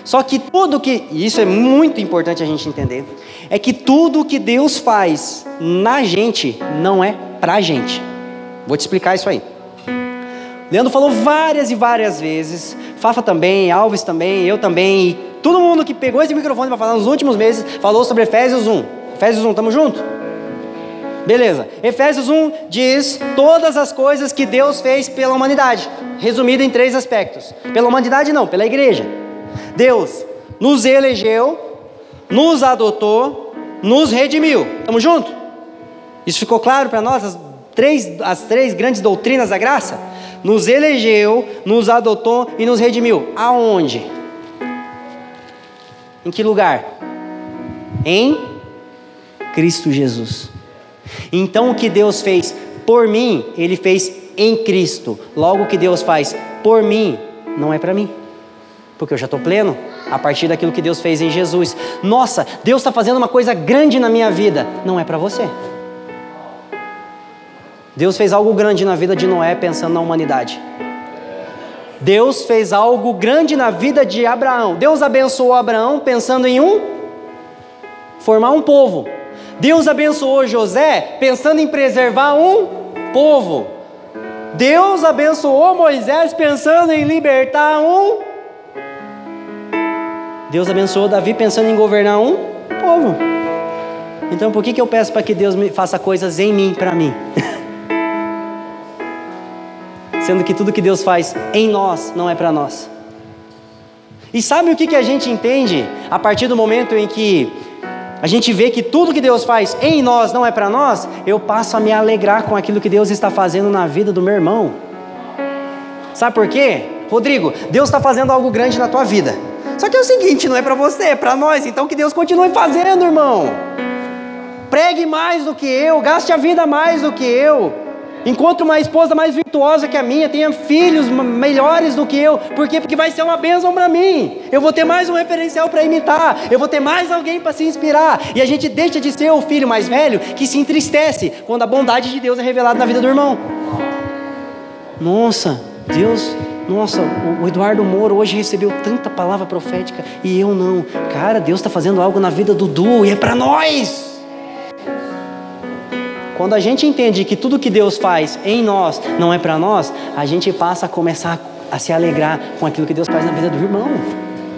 Só que tudo que, e isso é muito importante a gente entender, é que tudo que Deus faz na gente não é pra gente. Vou te explicar isso aí. Leandro falou várias e várias vezes, Fafa também, Alves também, eu também, e todo mundo que pegou esse microfone para falar nos últimos meses falou sobre Efésios 1. Efésios 1, tamo junto? Beleza. Efésios 1 diz todas as coisas que Deus fez pela humanidade, resumida em três aspectos. Pela humanidade não, pela igreja. Deus nos elegeu, nos adotou, nos redimiu. Tamo junto? Isso ficou claro para nós as três as três grandes doutrinas da graça? nos elegeu, nos adotou e nos redimiu. Aonde? Em que lugar? Em Cristo Jesus. Então o que Deus fez por mim, Ele fez em Cristo. Logo o que Deus faz por mim, não é para mim. Porque eu já estou pleno a partir daquilo que Deus fez em Jesus. Nossa, Deus está fazendo uma coisa grande na minha vida. Não é para você. Deus fez algo grande na vida de Noé pensando na humanidade. Deus fez algo grande na vida de Abraão. Deus abençoou Abraão pensando em um formar um povo. Deus abençoou José pensando em preservar um povo. Deus abençoou Moisés pensando em libertar um. Deus abençoou Davi pensando em governar um povo. Então por que, que eu peço para que Deus me faça coisas em mim, para mim? sendo que tudo que Deus faz em nós não é para nós. E sabe o que, que a gente entende a partir do momento em que a gente vê que tudo que Deus faz em nós não é para nós? Eu passo a me alegrar com aquilo que Deus está fazendo na vida do meu irmão. Sabe por quê? Rodrigo, Deus está fazendo algo grande na tua vida. Só que é o seguinte, não é para você, é para nós. Então que Deus continue fazendo, irmão. Pregue mais do que eu, gaste a vida mais do que eu. Encontre uma esposa mais virtuosa que a minha, tenha filhos melhores do que eu. Por quê? Porque vai ser uma bênção para mim. Eu vou ter mais um referencial para imitar. Eu vou ter mais alguém para se inspirar. E a gente deixa de ser o filho mais velho que se entristece quando a bondade de Deus é revelada na vida do irmão. Nossa, Deus nossa, o Eduardo Moro hoje recebeu tanta palavra profética e eu não. Cara, Deus está fazendo algo na vida do Du e é para nós. Quando a gente entende que tudo que Deus faz em nós não é para nós, a gente passa a começar a se alegrar com aquilo que Deus faz na vida do irmão.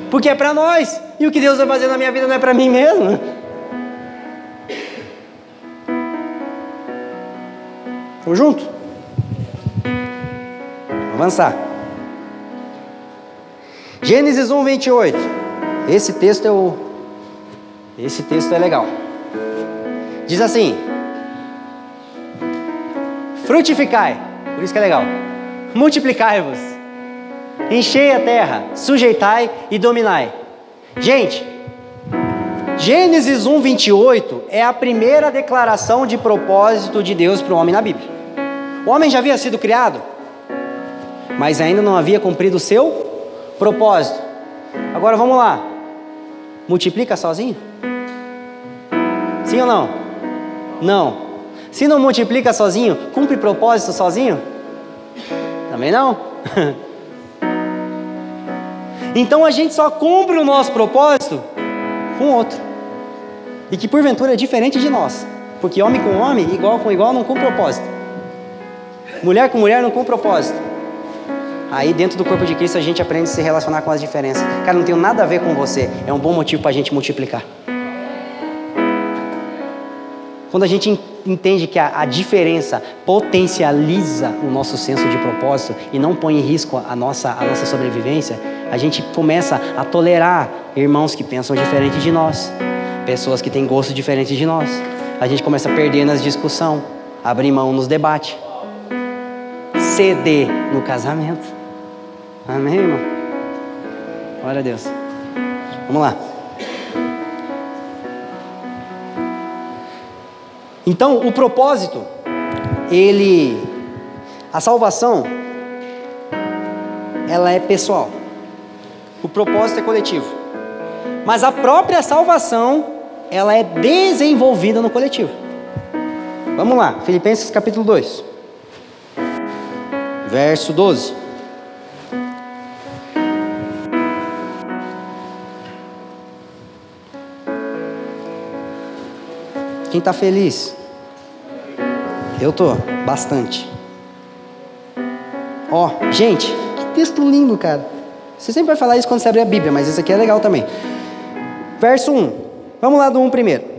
Porque é para nós. E o que Deus vai fazer na minha vida não é para mim mesmo. Vamos junto? Vamos avançar. Gênesis 1, 28. Esse texto é o. Esse texto é legal. Diz assim: Frutificai, por isso que é legal. Multiplicai-vos, enchei a terra, sujeitai e dominai. Gente, Gênesis 1, 28 é a primeira declaração de propósito de Deus para o homem na Bíblia. O homem já havia sido criado, mas ainda não havia cumprido o seu propósito. Agora vamos lá. Multiplica sozinho? Sim ou não? Não. Se não multiplica sozinho, cumpre propósito sozinho? Também não. então a gente só cumpre o nosso propósito com outro. E que porventura é diferente de nós. Porque homem com homem, igual com igual, não cumpre propósito. Mulher com mulher não cumpre propósito. Aí dentro do corpo de Cristo a gente aprende a se relacionar com as diferenças. Cara, não tem nada a ver com você. É um bom motivo para a gente multiplicar. Quando a gente entende que a, a, diferença potencializa o nosso senso de propósito e não põe em risco a nossa, a nossa sobrevivência, a gente começa a tolerar irmãos que pensam diferente de nós, pessoas que têm gosto diferente de nós. A gente começa a perder nas discussões, abrir mão nos debates, ceder no casamento. Amém, irmão? Glória a Deus. Vamos lá. Então, o propósito, ele a salvação ela é pessoal. O propósito é coletivo. Mas a própria salvação, ela é desenvolvida no coletivo. Vamos lá, Filipenses capítulo 2. Verso 12. Quem está feliz? Eu tô, bastante. Ó, gente, que texto lindo, cara. Você sempre vai falar isso quando você abrir a Bíblia, mas isso aqui é legal também. Verso 1. Vamos lá do 1 primeiro.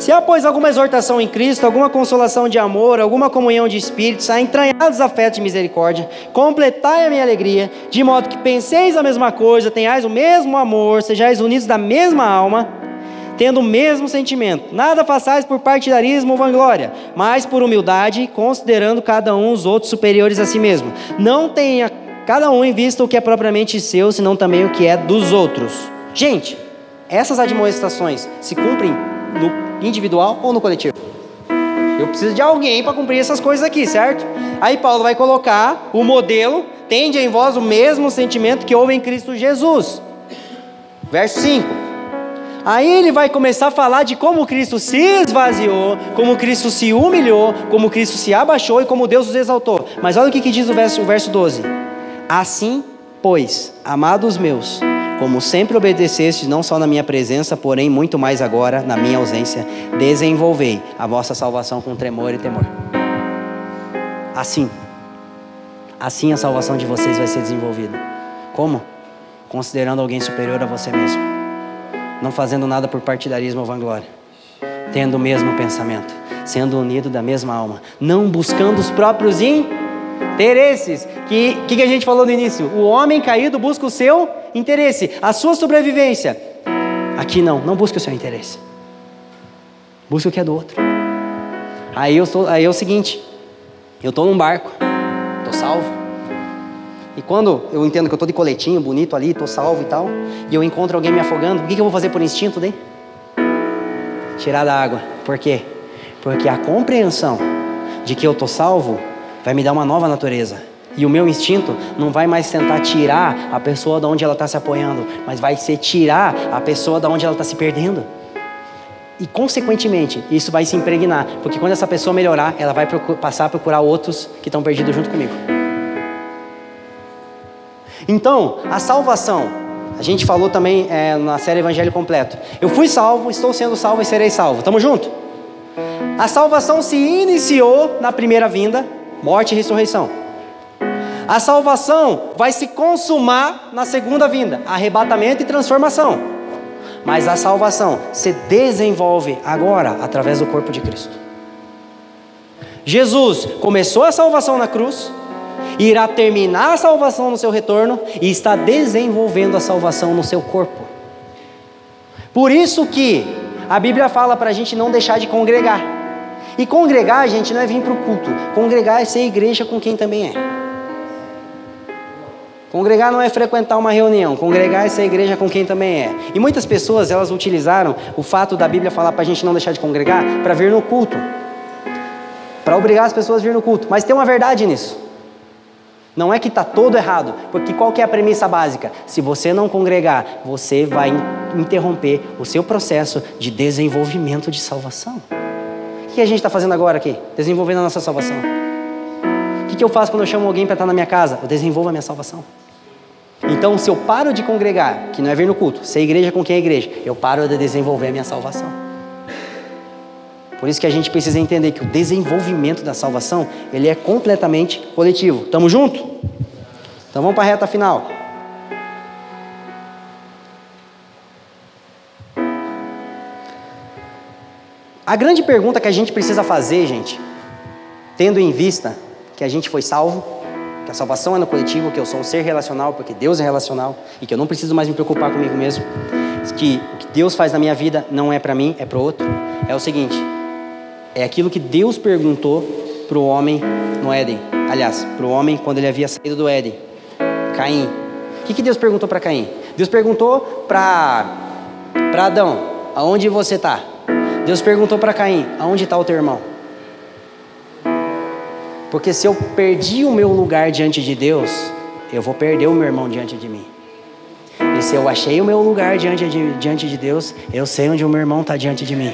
Se há, pois, alguma exortação em Cristo, alguma consolação de amor, alguma comunhão de espíritos, há entranhados afetos de misericórdia, completai a minha alegria, de modo que penseis a mesma coisa, tenhais o mesmo amor, sejais unidos da mesma alma, tendo o mesmo sentimento. Nada façais por partidarismo ou vanglória, mas por humildade, considerando cada um os outros superiores a si mesmo. Não tenha cada um em vista o que é propriamente seu, senão também o que é dos outros. Gente, essas admoestações se cumprem no individual ou no coletivo? Eu preciso de alguém para cumprir essas coisas aqui, certo? Aí Paulo vai colocar o modelo, tende em vós o mesmo sentimento que houve em Cristo Jesus. Verso 5. Aí ele vai começar a falar de como Cristo se esvaziou, como Cristo se humilhou, como Cristo se abaixou e como Deus os exaltou. Mas olha o que, que diz o verso, o verso 12: Assim, pois, amados meus, como sempre obedecestes, não só na minha presença, porém muito mais agora, na minha ausência, desenvolvei a vossa salvação com tremor e temor. Assim, assim a salvação de vocês vai ser desenvolvida. Como? Considerando alguém superior a você mesmo, não fazendo nada por partidarismo ou vanglória, tendo o mesmo pensamento, sendo unido da mesma alma, não buscando os próprios interesses. Que que a gente falou no início? O homem caído busca o seu interesse, a sua sobrevivência. Aqui não, não busque o seu interesse. Busque o que é do outro. Aí eu estou, aí é o seguinte, eu estou num barco, estou salvo. E quando eu entendo que eu estou de coletinho, bonito ali, estou salvo e tal, e eu encontro alguém me afogando, o que, que eu vou fazer por instinto daí? Tirar da água. Por quê? Porque a compreensão de que eu estou salvo vai me dar uma nova natureza. E o meu instinto não vai mais tentar tirar a pessoa de onde ela está se apoiando, mas vai ser tirar a pessoa de onde ela está se perdendo. E, consequentemente, isso vai se impregnar, porque quando essa pessoa melhorar, ela vai passar a procurar outros que estão perdidos junto comigo. Então, a salvação, a gente falou também é, na série Evangelho Completo. Eu fui salvo, estou sendo salvo e serei salvo. Tamo junto? A salvação se iniciou na primeira vinda, morte e ressurreição. A salvação vai se consumar na segunda vinda, arrebatamento e transformação. Mas a salvação se desenvolve agora através do corpo de Cristo. Jesus começou a salvação na cruz, irá terminar a salvação no seu retorno e está desenvolvendo a salvação no seu corpo. Por isso que a Bíblia fala para a gente não deixar de congregar. E congregar, gente, não é vir para o culto. Congregar é ser igreja com quem também é. Congregar não é frequentar uma reunião, congregar é ser igreja com quem também é. E muitas pessoas, elas utilizaram o fato da Bíblia falar para a gente não deixar de congregar para vir no culto. Para obrigar as pessoas a vir no culto. Mas tem uma verdade nisso. Não é que está todo errado, porque qual é a premissa básica? Se você não congregar, você vai interromper o seu processo de desenvolvimento de salvação. O que a gente está fazendo agora aqui? Desenvolvendo a nossa salvação. O que eu faço quando eu chamo alguém para estar na minha casa? Eu desenvolvo a minha salvação. Então, se eu paro de congregar, que não é vir no culto, ser igreja com quem é igreja, eu paro de desenvolver a minha salvação. Por isso que a gente precisa entender que o desenvolvimento da salvação, ele é completamente coletivo. Tamo junto? Então vamos para a reta final. A grande pergunta que a gente precisa fazer, gente, tendo em vista que a gente foi salvo, que a salvação é no coletivo, que eu sou um ser relacional, porque Deus é relacional e que eu não preciso mais me preocupar comigo mesmo, que o que Deus faz na minha vida não é para mim, é para outro. É o seguinte: é aquilo que Deus perguntou para o homem no Éden. Aliás, para o homem quando ele havia saído do Éden, Caim. O que, que Deus perguntou para Caim? Deus perguntou para Adão: aonde você está? Deus perguntou para Caim: aonde está o teu irmão? Porque se eu perdi o meu lugar diante de Deus, eu vou perder o meu irmão diante de mim. E se eu achei o meu lugar diante de, diante de Deus, eu sei onde o meu irmão está diante de mim.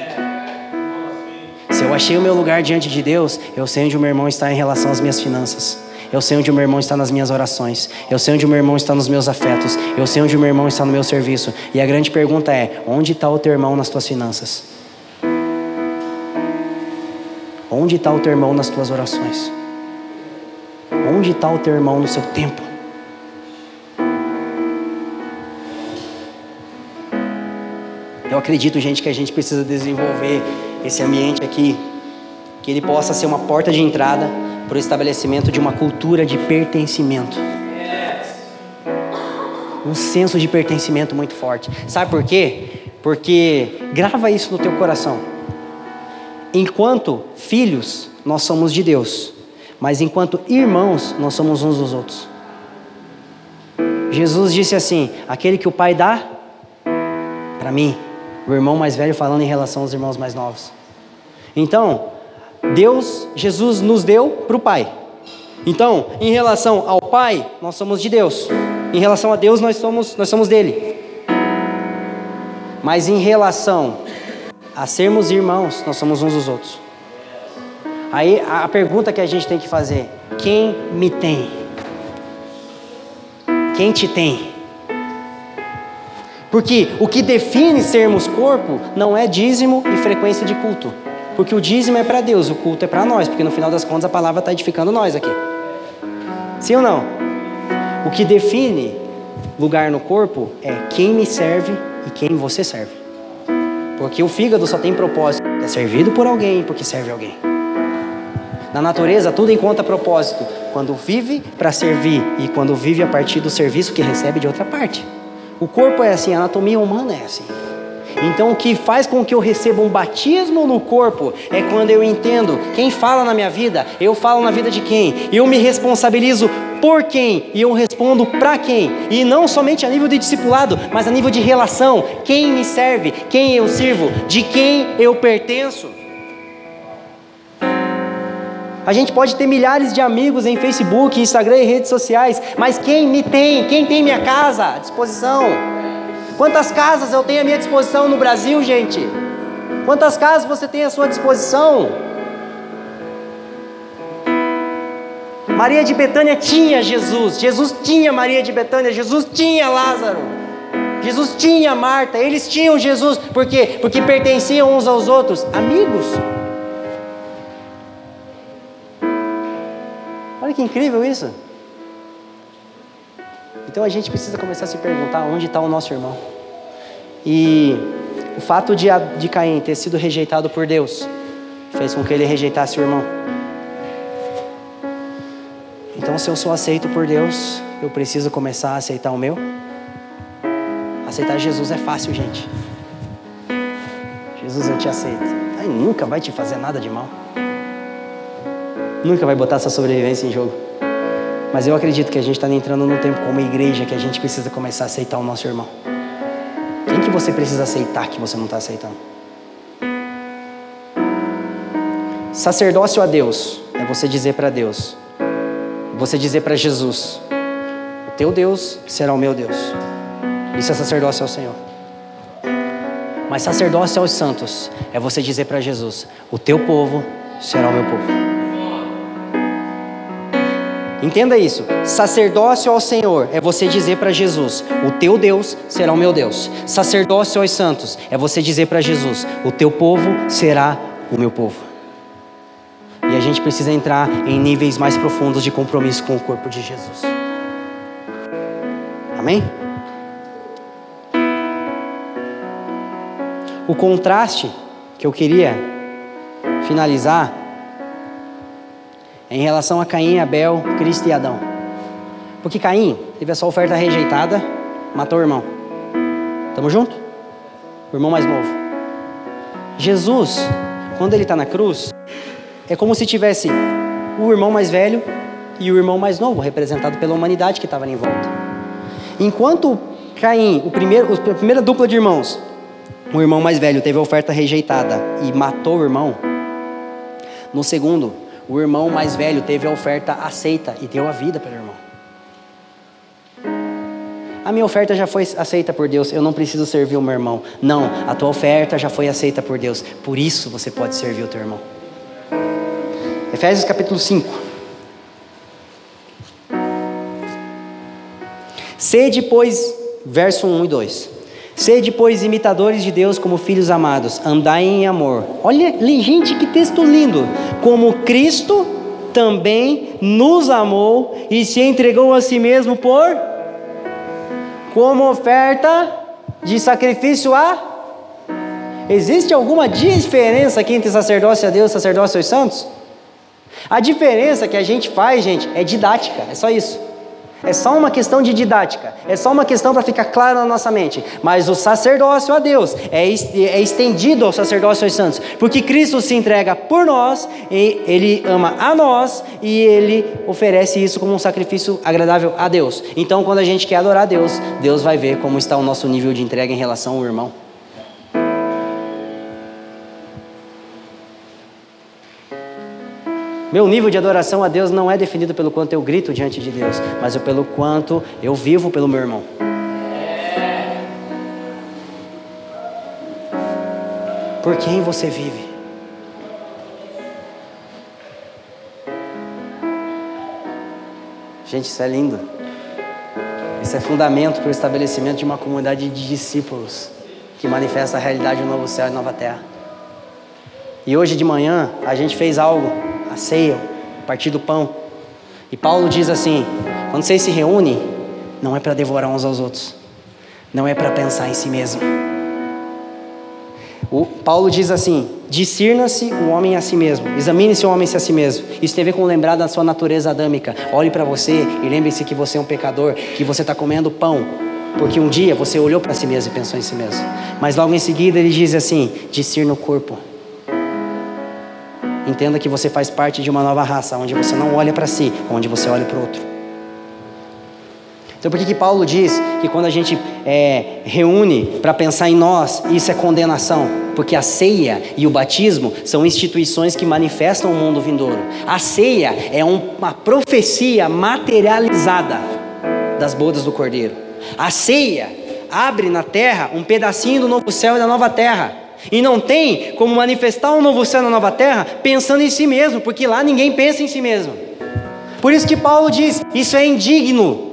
Se eu achei o meu lugar diante de Deus, eu sei onde o meu irmão está em relação às minhas finanças. Eu sei onde o meu irmão está nas minhas orações. Eu sei onde o meu irmão está nos meus afetos. Eu sei onde o meu irmão está no meu serviço. E a grande pergunta é: onde está o teu irmão nas tuas finanças? Onde está o teu irmão nas tuas orações? onde está o teu irmão no seu tempo. Eu acredito, gente, que a gente precisa desenvolver esse ambiente aqui, que ele possa ser uma porta de entrada para o estabelecimento de uma cultura de pertencimento. Um senso de pertencimento muito forte. Sabe por quê? Porque grava isso no teu coração. Enquanto filhos, nós somos de Deus, mas enquanto irmãos, nós somos uns dos outros. Jesus disse assim: aquele que o Pai dá para mim, o irmão mais velho falando em relação aos irmãos mais novos. Então, Deus, Jesus nos deu para o Pai. Então, em relação ao Pai, nós somos de Deus. Em relação a Deus, nós somos, nós somos dele. Mas em relação a sermos irmãos, nós somos uns dos outros. Aí a pergunta que a gente tem que fazer: quem me tem? Quem te tem? Porque o que define sermos corpo não é dízimo e frequência de culto. Porque o dízimo é para Deus, o culto é para nós, porque no final das contas a palavra está edificando nós aqui. Sim ou não? O que define lugar no corpo é quem me serve e quem você serve. Porque o fígado só tem propósito, é servido por alguém porque serve alguém. Na natureza, tudo encontra propósito. Quando vive para servir e quando vive a partir do serviço que recebe de outra parte. O corpo é assim, a anatomia humana é assim. Então, o que faz com que eu receba um batismo no corpo é quando eu entendo quem fala na minha vida, eu falo na vida de quem, eu me responsabilizo por quem e eu respondo para quem, e não somente a nível de discipulado, mas a nível de relação: quem me serve, quem eu sirvo, de quem eu pertenço. A gente pode ter milhares de amigos em Facebook, Instagram e redes sociais, mas quem me tem? Quem tem minha casa à disposição? Quantas casas eu tenho à minha disposição no Brasil, gente? Quantas casas você tem à sua disposição? Maria de Betânia tinha Jesus, Jesus tinha Maria de Betânia, Jesus tinha Lázaro, Jesus tinha Marta, eles tinham Jesus, por quê? Porque pertenciam uns aos outros, amigos. Olha que incrível isso. Então a gente precisa começar a se perguntar onde está o nosso irmão. E o fato de, de Caim ter sido rejeitado por Deus fez com que ele rejeitasse o irmão. Então, se eu sou aceito por Deus, eu preciso começar a aceitar o meu. Aceitar Jesus é fácil, gente. Jesus, eu te aceito. Aí nunca vai te fazer nada de mal nunca vai botar essa sobrevivência em jogo. Mas eu acredito que a gente está entrando num tempo como igreja que a gente precisa começar a aceitar o nosso irmão. Quem que você precisa aceitar que você não está aceitando? Sacerdócio a Deus é você dizer para Deus, você dizer para Jesus: O teu Deus será o meu Deus. Isso é sacerdócio ao Senhor. Mas sacerdócio aos santos é você dizer para Jesus: O teu povo será o meu povo. Entenda isso. Sacerdócio ao Senhor é você dizer para Jesus: O teu Deus será o meu Deus. Sacerdócio aos santos é você dizer para Jesus: O teu povo será o meu povo. E a gente precisa entrar em níveis mais profundos de compromisso com o corpo de Jesus. Amém? O contraste que eu queria finalizar em relação a Caim, Abel, Cristo e Adão. Porque Caim teve a sua oferta rejeitada, matou o irmão. Tamo junto? O irmão mais novo. Jesus, quando ele está na cruz, é como se tivesse o irmão mais velho e o irmão mais novo, representado pela humanidade que estava em volta. Enquanto Caim, o primeiro, a primeira dupla de irmãos, o irmão mais velho teve a oferta rejeitada e matou o irmão, no segundo, o irmão mais velho teve a oferta aceita e deu a vida pelo irmão. A minha oferta já foi aceita por Deus, eu não preciso servir o meu irmão. Não, a tua oferta já foi aceita por Deus, por isso você pode servir o teu irmão. Efésios capítulo 5. Sede, pois, verso 1 e 2. Sede, pois, imitadores de Deus como filhos amados, andai em amor. Olha, gente, que texto lindo! Como Cristo também nos amou e se entregou a si mesmo por como oferta de sacrifício a Existe alguma diferença aqui entre sacerdócio a Deus e sacerdócio aos santos? A diferença que a gente faz, gente, é didática, é só isso. É só uma questão de didática, é só uma questão para ficar claro na nossa mente. Mas o sacerdócio a Deus é, é estendido ao sacerdócio aos santos, porque Cristo se entrega por nós, Ele ama a nós e Ele oferece isso como um sacrifício agradável a Deus. Então, quando a gente quer adorar a Deus, Deus vai ver como está o nosso nível de entrega em relação ao irmão. Meu nível de adoração a Deus não é definido pelo quanto eu grito diante de Deus, mas pelo quanto eu vivo pelo meu irmão. Por quem você vive? Gente, isso é lindo. Isso é fundamento para o estabelecimento de uma comunidade de discípulos que manifesta a realidade do novo céu e nova terra. E hoje de manhã a gente fez algo ceia, partir do pão. E Paulo diz assim: quando vocês se reúnem, não é para devorar uns aos outros, não é para pensar em si mesmo. O Paulo diz assim: discirna-se o homem a si mesmo, examine-se o homem a si mesmo. Isso tem a ver com lembrar da sua natureza adâmica. Olhe para você e lembre-se que você é um pecador, que você está comendo pão, porque um dia você olhou para si mesmo e pensou em si mesmo. Mas logo em seguida ele diz assim: discirna o corpo. Entenda que você faz parte de uma nova raça, onde você não olha para si, onde você olha para o outro. Então, por que, que Paulo diz que quando a gente é, reúne para pensar em nós, isso é condenação? Porque a ceia e o batismo são instituições que manifestam o mundo vindouro. A ceia é um, uma profecia materializada das bodas do Cordeiro. A ceia abre na terra um pedacinho do novo céu e da nova terra. E não tem como manifestar um novo céu na nova terra pensando em si mesmo, porque lá ninguém pensa em si mesmo. Por isso que Paulo diz: isso é indigno.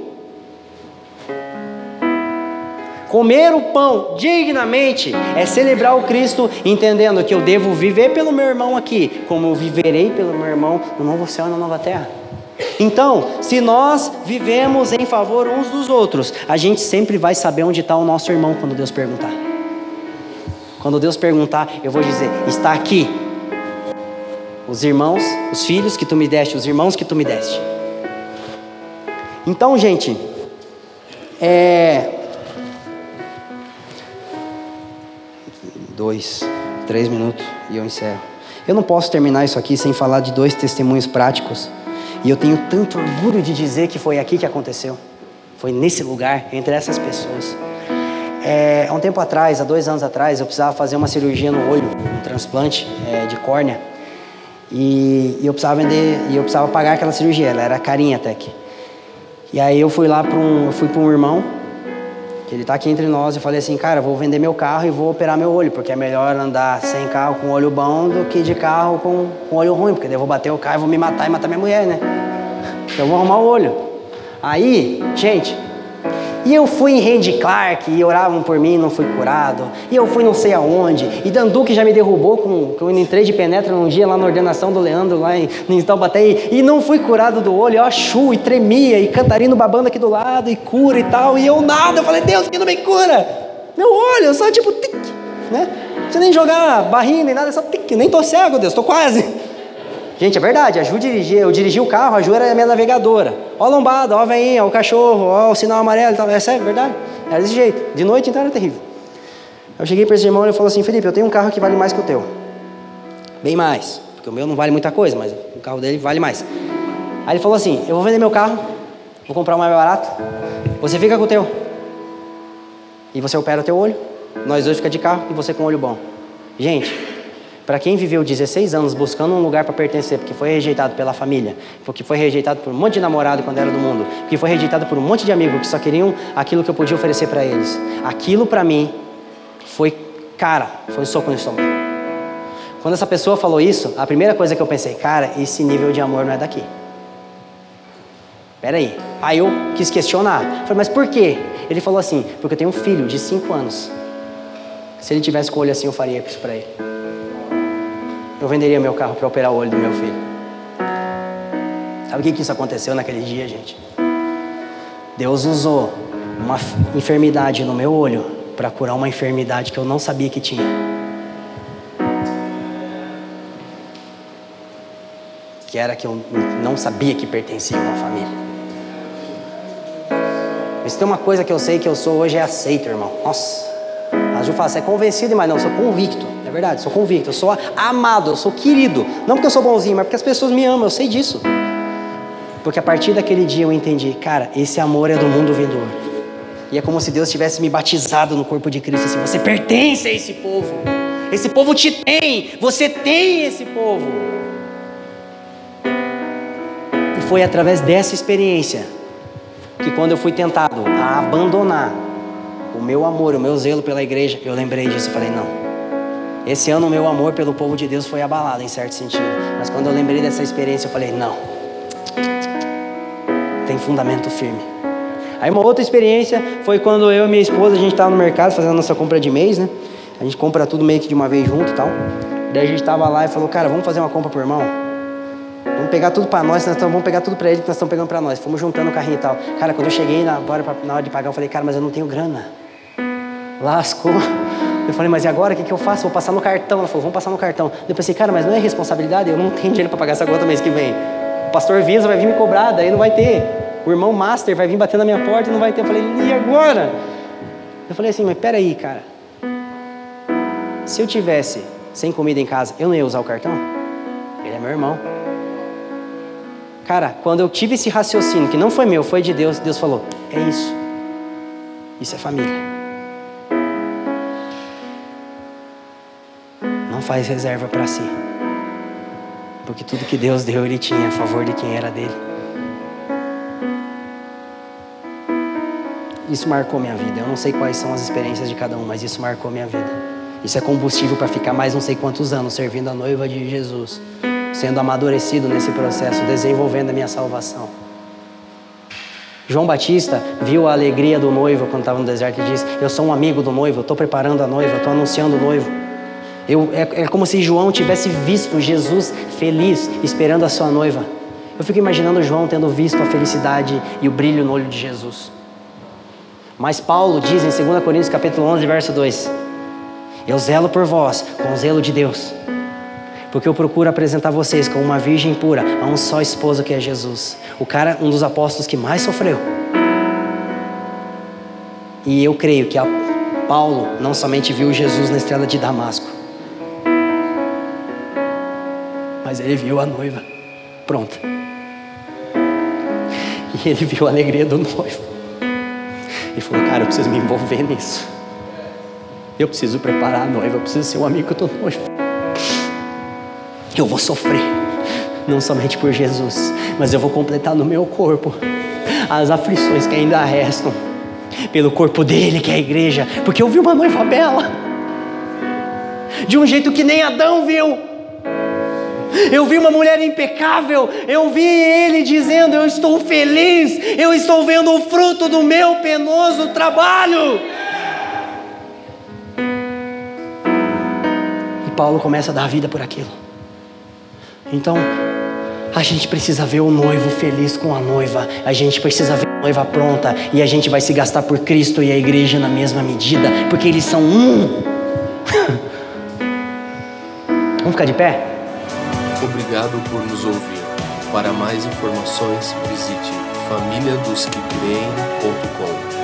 Comer o pão dignamente é celebrar o Cristo, entendendo que eu devo viver pelo meu irmão aqui, como eu viverei pelo meu irmão no novo céu e na nova terra. Então, se nós vivemos em favor uns dos outros, a gente sempre vai saber onde está o nosso irmão quando Deus perguntar. Quando Deus perguntar, eu vou dizer: está aqui. Os irmãos, os filhos que tu me deste, os irmãos que tu me deste. Então, gente, é. Dois, três minutos e eu encerro. Eu não posso terminar isso aqui sem falar de dois testemunhos práticos. E eu tenho tanto orgulho de dizer que foi aqui que aconteceu. Foi nesse lugar, entre essas pessoas. É, há um tempo atrás, há dois anos atrás, eu precisava fazer uma cirurgia no olho, um transplante é, de córnea. E, e, eu precisava vender, e eu precisava pagar aquela cirurgia, ela era carinha até que. E aí eu fui lá para um, eu fui para um irmão, que ele está aqui entre nós, e falei assim, cara, vou vender meu carro e vou operar meu olho, porque é melhor andar sem carro com olho bom do que de carro com, com olho ruim, porque daí eu vou bater o carro e vou me matar e matar minha mulher, né? Então eu vou arrumar o olho. Aí, gente, e eu fui em Randy Clark e oravam por mim, não fui curado. E eu fui não sei aonde. E Danduque já me derrubou com que eu entrei de penetra num dia lá na ordenação do Leandro lá em, em Taubaté e não fui curado do olho. Eu achu e tremia e cantarino babando aqui do lado e cura e tal. E eu nada, eu falei: "Deus, que não me cura". Meu olho, só tipo tic, né? Não precisa nem jogar barrinha nem nada, só tic, nem tô cego, Deus, tô quase. Gente, é verdade, a Ju dirigia, eu dirigi o carro, a Ju era a minha navegadora. Ó a lombada, ó a veinha, ó o cachorro, ó o sinal amarelo tal. Essa é verdade. Era desse jeito. De noite então era terrível. Eu cheguei para esse irmão e ele falou assim, Felipe, eu tenho um carro que vale mais que o teu. Bem mais. Porque o meu não vale muita coisa, mas o carro dele vale mais. Aí ele falou assim, eu vou vender meu carro, vou comprar um mais barato, você fica com o teu. E você opera o teu olho, nós dois fica de carro e você com o olho bom. Gente, para quem viveu 16 anos buscando um lugar para pertencer, porque foi rejeitado pela família, porque foi rejeitado por um monte de namorado quando era do mundo, porque foi rejeitado por um monte de amigos que só queriam aquilo que eu podia oferecer para eles. Aquilo para mim foi, cara, foi um soco no estômago. Quando essa pessoa falou isso, a primeira coisa que eu pensei, cara, esse nível de amor não é daqui. Peraí. Aí eu quis questionar. Falei, mas por quê? Ele falou assim, porque eu tenho um filho de 5 anos. Se ele tivesse com o olho assim, eu faria isso para ele eu venderia meu carro para operar o olho do meu filho. Sabe o que isso aconteceu naquele dia, gente? Deus usou uma enfermidade no meu olho para curar uma enfermidade que eu não sabia que tinha. Que era que eu não sabia que pertencia a uma família. Mas tem uma coisa que eu sei que eu sou hoje é aceito, irmão. Nossa. A Ju fala, você é convencido, mas não, eu sou convicto. Verdade, sou convicto. Eu sou amado, eu sou querido. Não porque eu sou bonzinho, mas porque as pessoas me amam, eu sei disso. Porque a partir daquele dia eu entendi, cara, esse amor é do mundo vindouro. E é como se Deus tivesse me batizado no corpo de Cristo. Assim, você pertence a esse povo. Esse povo te tem. Você tem esse povo. E foi através dessa experiência que quando eu fui tentado a abandonar o meu amor, o meu zelo pela igreja, eu lembrei disso e falei: não. Esse ano o meu amor pelo povo de Deus foi abalado em certo sentido. Mas quando eu lembrei dessa experiência, eu falei: não. Tem fundamento firme. Aí uma outra experiência foi quando eu e minha esposa, a gente estava no mercado fazendo a nossa compra de mês, né? A gente compra tudo meio que de uma vez junto e tal. Daí a gente estava lá e falou: cara, vamos fazer uma compra pro irmão? Vamos pegar tudo para nós, nós vamos pegar tudo para ele que nós estamos pegando para nós. Fomos juntando o carrinho e tal. Cara, quando eu cheguei na hora, na hora de pagar, eu falei, cara, mas eu não tenho grana. Lascou. Eu falei, mas e agora? O que, que eu faço? Vou passar no cartão. Ela falou, vamos passar no cartão. Eu pensei, cara, mas não é responsabilidade? Eu não tenho dinheiro para pagar essa conta mês que vem. O pastor Visa vai vir me cobrar, daí não vai ter. O irmão Master vai vir bater na minha porta e não vai ter. Eu falei, e agora? Eu falei assim, mas peraí, cara. Se eu tivesse sem comida em casa, eu não ia usar o cartão? Ele é meu irmão. Cara, quando eu tive esse raciocínio, que não foi meu, foi de Deus, Deus falou: é isso. Isso é família. Faz reserva para si. Porque tudo que Deus deu, Ele tinha a favor de quem era dele. Isso marcou minha vida. Eu não sei quais são as experiências de cada um, mas isso marcou minha vida. Isso é combustível para ficar mais não sei quantos anos servindo a noiva de Jesus sendo amadurecido nesse processo, desenvolvendo a minha salvação. João Batista viu a alegria do noivo quando estava no deserto e disse: Eu sou um amigo do noivo, estou preparando a noiva, estou anunciando o noivo. Eu, é, é como se João tivesse visto Jesus feliz, esperando a sua noiva. Eu fico imaginando João tendo visto a felicidade e o brilho no olho de Jesus. Mas Paulo diz em 2 Coríntios capítulo 11, verso 2: Eu zelo por vós com o zelo de Deus porque eu procuro apresentar vocês como uma virgem pura a um só esposo que é Jesus. O cara, um dos apóstolos que mais sofreu. E eu creio que Paulo não somente viu Jesus na estrela de Damasco, mas ele viu a noiva pronta. E ele viu a alegria do noivo. E falou: Cara, eu preciso me envolver nisso. Eu preciso preparar a noiva, eu preciso ser um amigo do noivo eu vou sofrer, não somente por Jesus, mas eu vou completar no meu corpo as aflições que ainda restam, pelo corpo dele, que é a igreja, porque eu vi uma noiva bela, de um jeito que nem Adão viu. Eu vi uma mulher impecável, eu vi ele dizendo: Eu estou feliz, eu estou vendo o fruto do meu penoso trabalho. E Paulo começa a dar vida por aquilo. Então, a gente precisa ver o noivo feliz com a noiva, a gente precisa ver a noiva pronta e a gente vai se gastar por Cristo e a igreja na mesma medida, porque eles são um. Vamos ficar de pé? Obrigado por nos ouvir. Para mais informações, visite famíliadosquecreem.com.